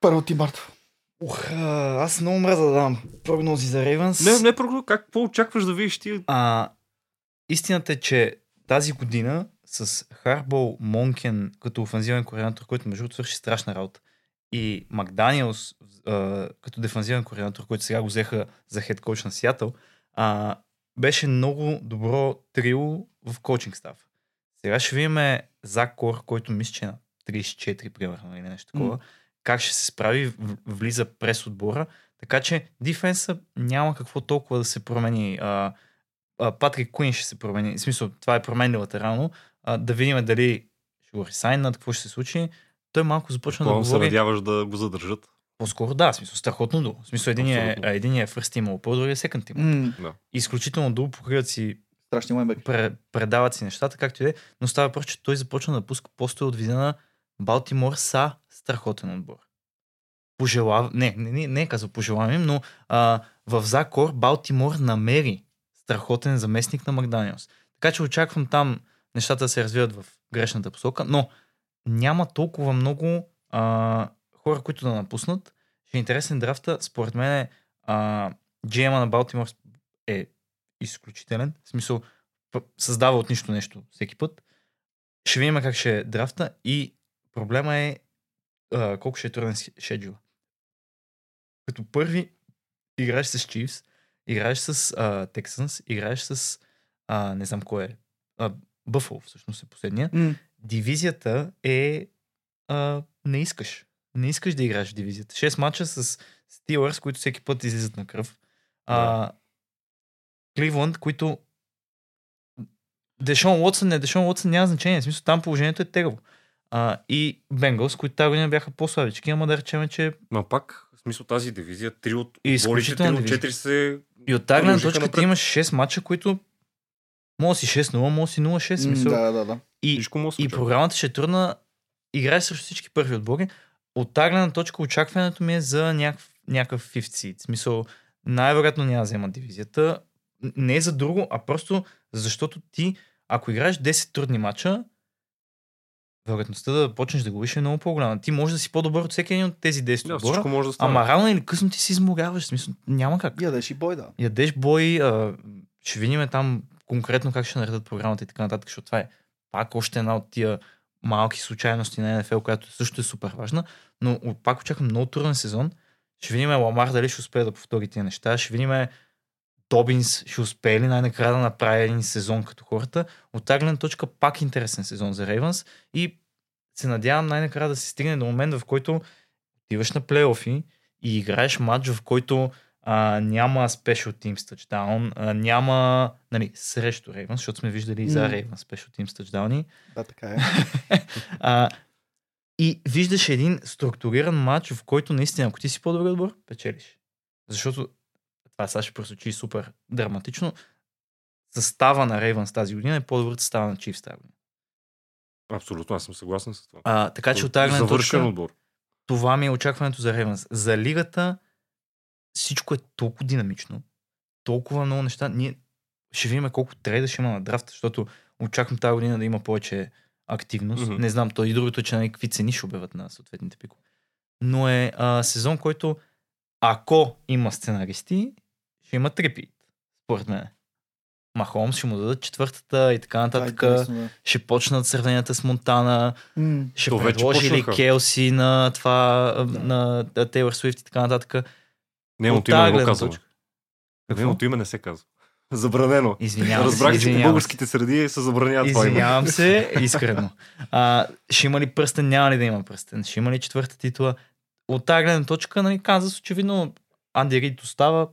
Първо ти Марта. Ух, аз много мраза да дам прогнози за Рейвенс. Не, не първо, как, какво очакваш да видиш ти? А, истината е, че тази година с Харбол Монкен като офензивен координатор, който между другото свърши страшна работа, и Макданиелс като дефанзивен координатор, който сега го взеха за хед коуч на Сиатъл, а, беше много добро трио в коучинг став. Сега ще видим Зак Кор, който мисля, че е на 34 примерно или нещо такова, М. как ще се справи, влиза през отбора. Така че дефенса няма какво толкова да се промени. А, а, Патрик Куин ще се промени. В смисъл, това е променили латерално. А, да видим дали ще го ресайнат, какво ще се случи. Той малко започна да Плавно се говори. надяваш да го задържат. По-скоро да, смисъл, страхотно долу. В смисъл, един е, Абсолютно. един е first team all другия е second team. М, Изключително долу покриват си, Страшни пре, предават си нещата, както и да е, но става въпрос, че той започна да пуска постове от вида на Балтимор са страхотен отбор. Пожелав... Не, не, не, не е казал пожелавам им, но а, в Закор Балтимор намери страхотен заместник на Макданиелс. Така че очаквам там нещата да се развиват в грешната посока, но няма толкова много а, хора, които да напуснат. Ще е интересен драфта. Според мен е, а, GM на Балтимор е изключителен. В смисъл, създава от нищо нещо всеки път. Ще видим как ще е драфта и проблема е а, колко ще е труден шеджула. Като първи играеш с Chiefs, играеш с а, Texans, играеш с а, не знам кой е, а, Buffalo всъщност е последния. М, Дивизията е а, не искаш. Не искаш да играеш в дивизията. 6 мача с Steelers, които всеки път излизат на кръв. А, Кливланд, които Дешон Уотсън, не Дешон Уотсън няма значение. В смисъл там положението е тегаво. А, и Бенгалс, които тази година бяха по-слабички, ама да речем, че Ма пак, в смисъл тази дивизия, три от И отборите, три изключителна от дивизия. четири се... и от тази гледна точка ти напред. имаш 6 мача, които може си 6-0, може си 0-6. м, Смисъл. Да, да, да. И И програмата ще е трудна. Играеш срещу всички първи отбори. От тази гледна точка очакването ми е за някакъв, някакъв fifth seed. В смисъл, най-вероятно няма да вземат дивизията. Не е за друго, а просто защото ти, ако играеш 10 трудни мача, вероятността да почнеш да губиш е много по-голяма. Ти можеш да си по-добър от всеки един от тези 10 Да, отбора, всичко може да стане. ама рано или късно ти си изморяваш. Смисъл, няма как Ядеш и бой, да. ядеш бой, а, ще видим там конкретно как ще наредят програмата и така нататък, защото това е пак още една от тия малки случайности на НФЛ, която също е супер важна, но пак очаквам много труден сезон. Ще видим Ламар дали ще успее да повтори тия неща, ще видим Добинс ще успее ли най-накрая да направи един сезон като хората. От тази гледна точка пак интересен сезон за Рейвънс и се надявам най-накрая да се стигне до момент, в който отиваш на плейофи и играеш матч, в който а, няма Special Teams touchdown, а, няма нали, срещу Рейвънс, защото сме виждали и за. Рейвънс Special Teams touchdowни. Да, така е. А, и виждаш един структуриран матч, в който наистина, ако ти си по-добър отбор, печелиш. Защото това сега ще просочи супер драматично. Състава на Рейвънс тази година е по-добър състава на Чифс тази година. Абсолютно, аз съм съгласен с това. А, така че от тази гледна Завършен точка, отбор. това ми е очакването за Рейвънс. За лигата всичко е толкова динамично, толкова много неща. Ние ще видим колко трейда ще има на драфта, защото очаквам тази година да има повече активност. Мгм. Не знам, то и другото, че на какви цени ще обявят на съответните пикове. Но е а, сезон, който ако има сценаристи, ще има трипит, според мен. Махомс ще му дадат четвъртата и така нататък. интересно, да. ще почнат сравненията с Монтана М, ще То предложи ли. Келси на това, Да. на Тейлор Свифт и така нататък. Нейното От име не го гледна казва. точка. Какво? Нейното име не се казва. Забранено. Извинявам се, Разбрах, че по се. българските среди се забранява това име. Извинявам се, искрено. А, ще има ли пръстен, няма ли да има пръстен? Ще има ли четвърта титла? От тази гледна точка, нали, Канзас очевидно Анди Рид остава,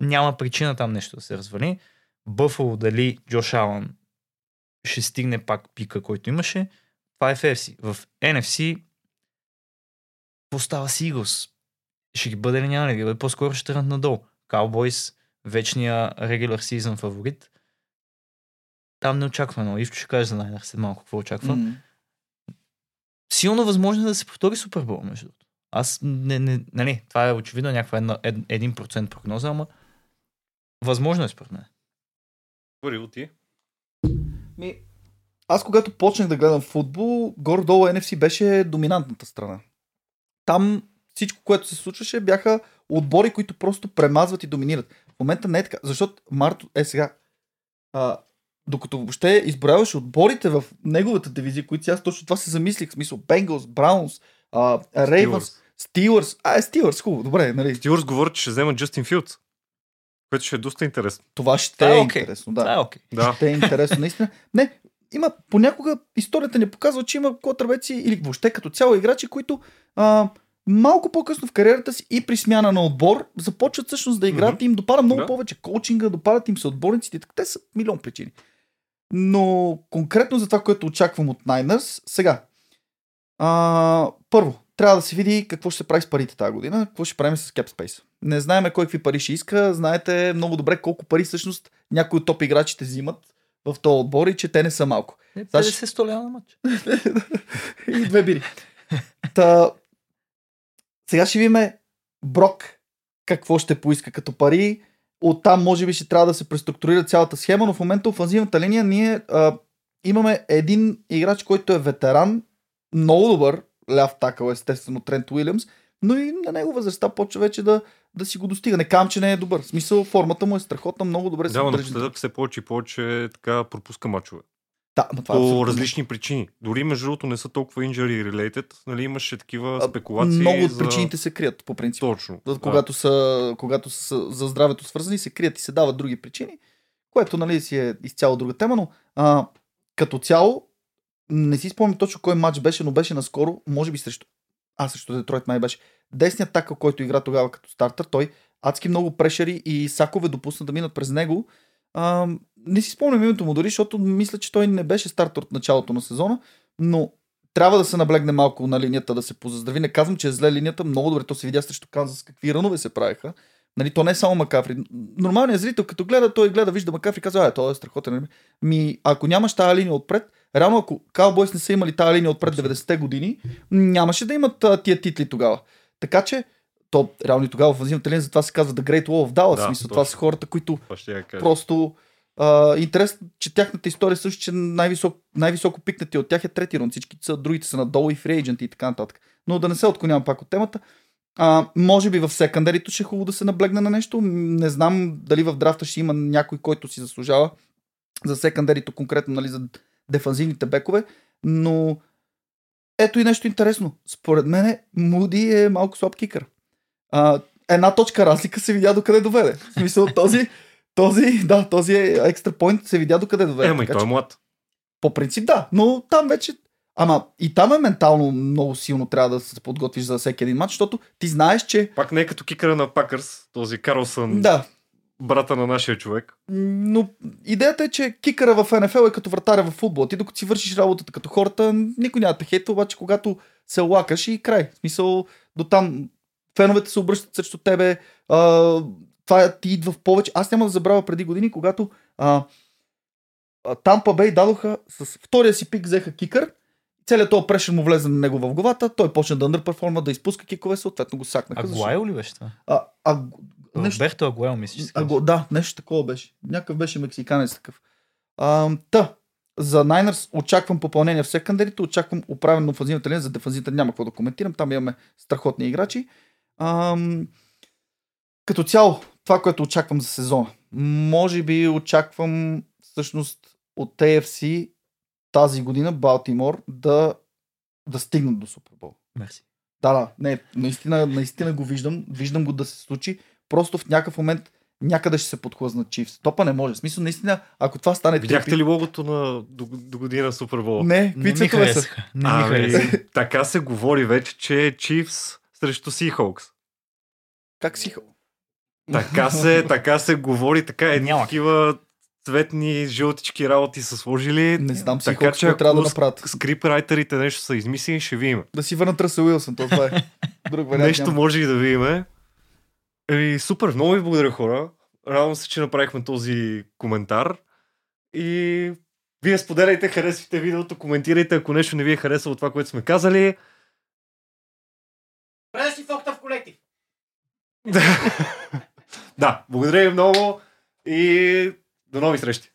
няма причина там нещо да се развали. Бъфало дали Джош Алън ще стигне пак пика, който имаше, това е в FC. В NFC какво става с Eagles? Ще ги бъде ли няма ли? ги бъде? По-скоро ще тръгнат надолу. Cowboys, вечния регуляр сезон фаворит. Там не очаква много. Ивчо ще каже за Найнер след малко какво очаква. м. Силно възможно е да се повтори Супербол, между другото. Аз не, не, нали, това е очевидно някаква една, ед, 1% прогноза, ама възможно е според мен. Първо ти. Ми, аз когато почнах да гледам футбол, горе-долу NFC беше доминантната страна. Там всичко, което се случваше, бяха отбори, които просто премазват и доминират. В момента не е така, защото Марто е сега. А, докато въобще изброяваше отборите в неговата дивизия, които аз точно това се замислих, в смисъл Бенгалс, Браунс, Рейвънс, Стилърс, а е Стилърс, хубаво, добре, нали? Стюърс говори, че ще взема Джастин Филдс. Което ще е доста интересно. Това ще Това е е окей. интересно, Да, да. е. Да. Ще е интересно, наистина. Не, има, понякога историята ни показва, че има котърбеци или въобще като цяло играчи, които а, малко по-късно в кариерата си и при смяна на отбор започват всъщност да играят и им допада много Да. повече коучинга, допадат им се отборниците. Те са милион причини. Но конкретно за това, което очаквам от Niners, сега. А, първо, трябва да се види какво ще се прави с парите тази година, какво ще правим с Cap Space. Не знаеме кой какви пари ще иска, знаете много добре колко пари всъщност някои от топ играчите взимат в този отбор и че те не са малко. Е, Сега 50 100 лева на матч. и две бири. Та, сега ще видим Брок какво ще поиска като пари. Оттам може би ще трябва да се преструктурира цялата схема, но в момента офанзивната линия ние а, имаме един играч, който е ветеран, много добър, ляв такъл, естествено Трент Уилямс, но и на него възрастта почва вече да, да си го достига. Не кам, че не е добър. В смисъл, формата му е страхотна, много добре се Да, но държи. напоследък все повече и повече така пропуска мачове. Да, ма това е По абсолютно. различни причини. Дори между другото не са толкова injury related. Нали, имаше такива спекулации. Много от за... причините се крият, по принцип. Точно. Да, когато, са, когато са за здравето свързани, се крият и се дават други причини, което нали, си е изцяло друга тема, но а, като цяло не си спомням точно кой матч беше, но беше наскоро, може би срещу а, срещу Детройт май беше. Десният такъл, който игра тогава като стартър, той адски много прешери и сакове допусна да минат през него. А, не си спомням името му дори, защото мисля, че той не беше стартър от началото на сезона, но трябва да се наблегне малко на линията, да се позаздрави. Не казвам, че е зле линията, много добре. То се видя срещу Канзас какви рънове се правиха. Нали, то не е само Макафри. Нормалният зрител, като гледа, той гледа, вижда Макафри и казва, а, той е страхотен. нали? Ми, ако нямаш тази линия отпред, реално ако Cowboys не са имали тази линия отпред 90-те години, нямаше да имат а, тия титли тогава. Така че, то реално и тогава азимната линия, затова се казва The Great Wall of Dallas. Да, смисъл, това са хората, които. Просто а, интересно, че тяхната история също, че най-висок, най-високо пикнати от тях е трети рунд. Всички са, другите са надолу и фри и така нататък. Но да не се отклонявам пак от темата. А, може би в секандарито ще е хубаво да се наблегне на нещо. Не знам дали в драфта ще има някой, който си заслужава за секандарито конкретно, нали, за дефанзивните бекове. Но ето и нещо интересно. Според мен Муди е малко слаб кикър. А, една точка разлика се видя докъде доведе. В смисъл този, този, да, този екстра пойнт се видя докъде доведе. Е, ма и той е млад. по принцип да, но там вече... Ама и там е ментално много силно трябва да се подготвиш за всеки един матч, защото ти знаеш, че... Пак не е като кикъра на Пакърс, този Карлсън, Да, брата на нашия човек. но идеята е, че кикъра в НФЛ е като вратаря в футбол. Ти докато си вършиш работата като хората, никой няма да те хейта, обаче когато се лакаш и край. В смисъл, до там феновете се обръщат срещу тебе. А, това ти идва в повече. Аз няма да забравя преди години, когато а, Тампа Бей дадоха с втория си пик взеха кикър. Целият този прешен му влезе на него в главата, той почна да underperforma, да изпуска кикове, съответно го сакнаха. Агуайо ли беше това? А, а, нещо, Роберто Агуайо, мисля, че се а, казва. го, да, нещо такова беше. Някакъв беше мексиканец такъв. А, та, за Niners очаквам попълнение в секандарите, очаквам управено офанзивната линия, за дефанзивната няма какво да коментирам, там имаме страхотни играчи. Ам, като цяло, това, което очаквам за сезона, може би очаквам всъщност от AFC тази година Балтимор да, да стигнат до Супербол. Мерси. Да, да, не, наистина, наистина го виждам. Виждам го да се случи. Просто в някакъв момент някъде ще се подхлъзнат Чивс. Топа не може. В смисъл, наистина, ако това стане... Видяхте ли логото на до, до година Супербол? Не, Не какви ми цветове са? Не ми харесаха. Ами, така се говори вече, че Chiefs срещу Seahawks. Как си? Така се, така се говори, така е Няма. такива цветни, жълтички работи са сложили. Не знам си така че трябва да направят. скрипрайтерите нещо са измислили, ще видим. Да си върнат Ръсел Уилсън, то това е. Друг вариант Нещо няма. може и да видим. Еми, супер, много ви благодаря хора. Радвам се, че направихме този коментар. И вие споделяйте, харесвайте видеото, коментирайте, ако нещо не ви е харесало това, което сме казали. Преда си фокта в колектив. да, благодаря ви много и до нови срещи.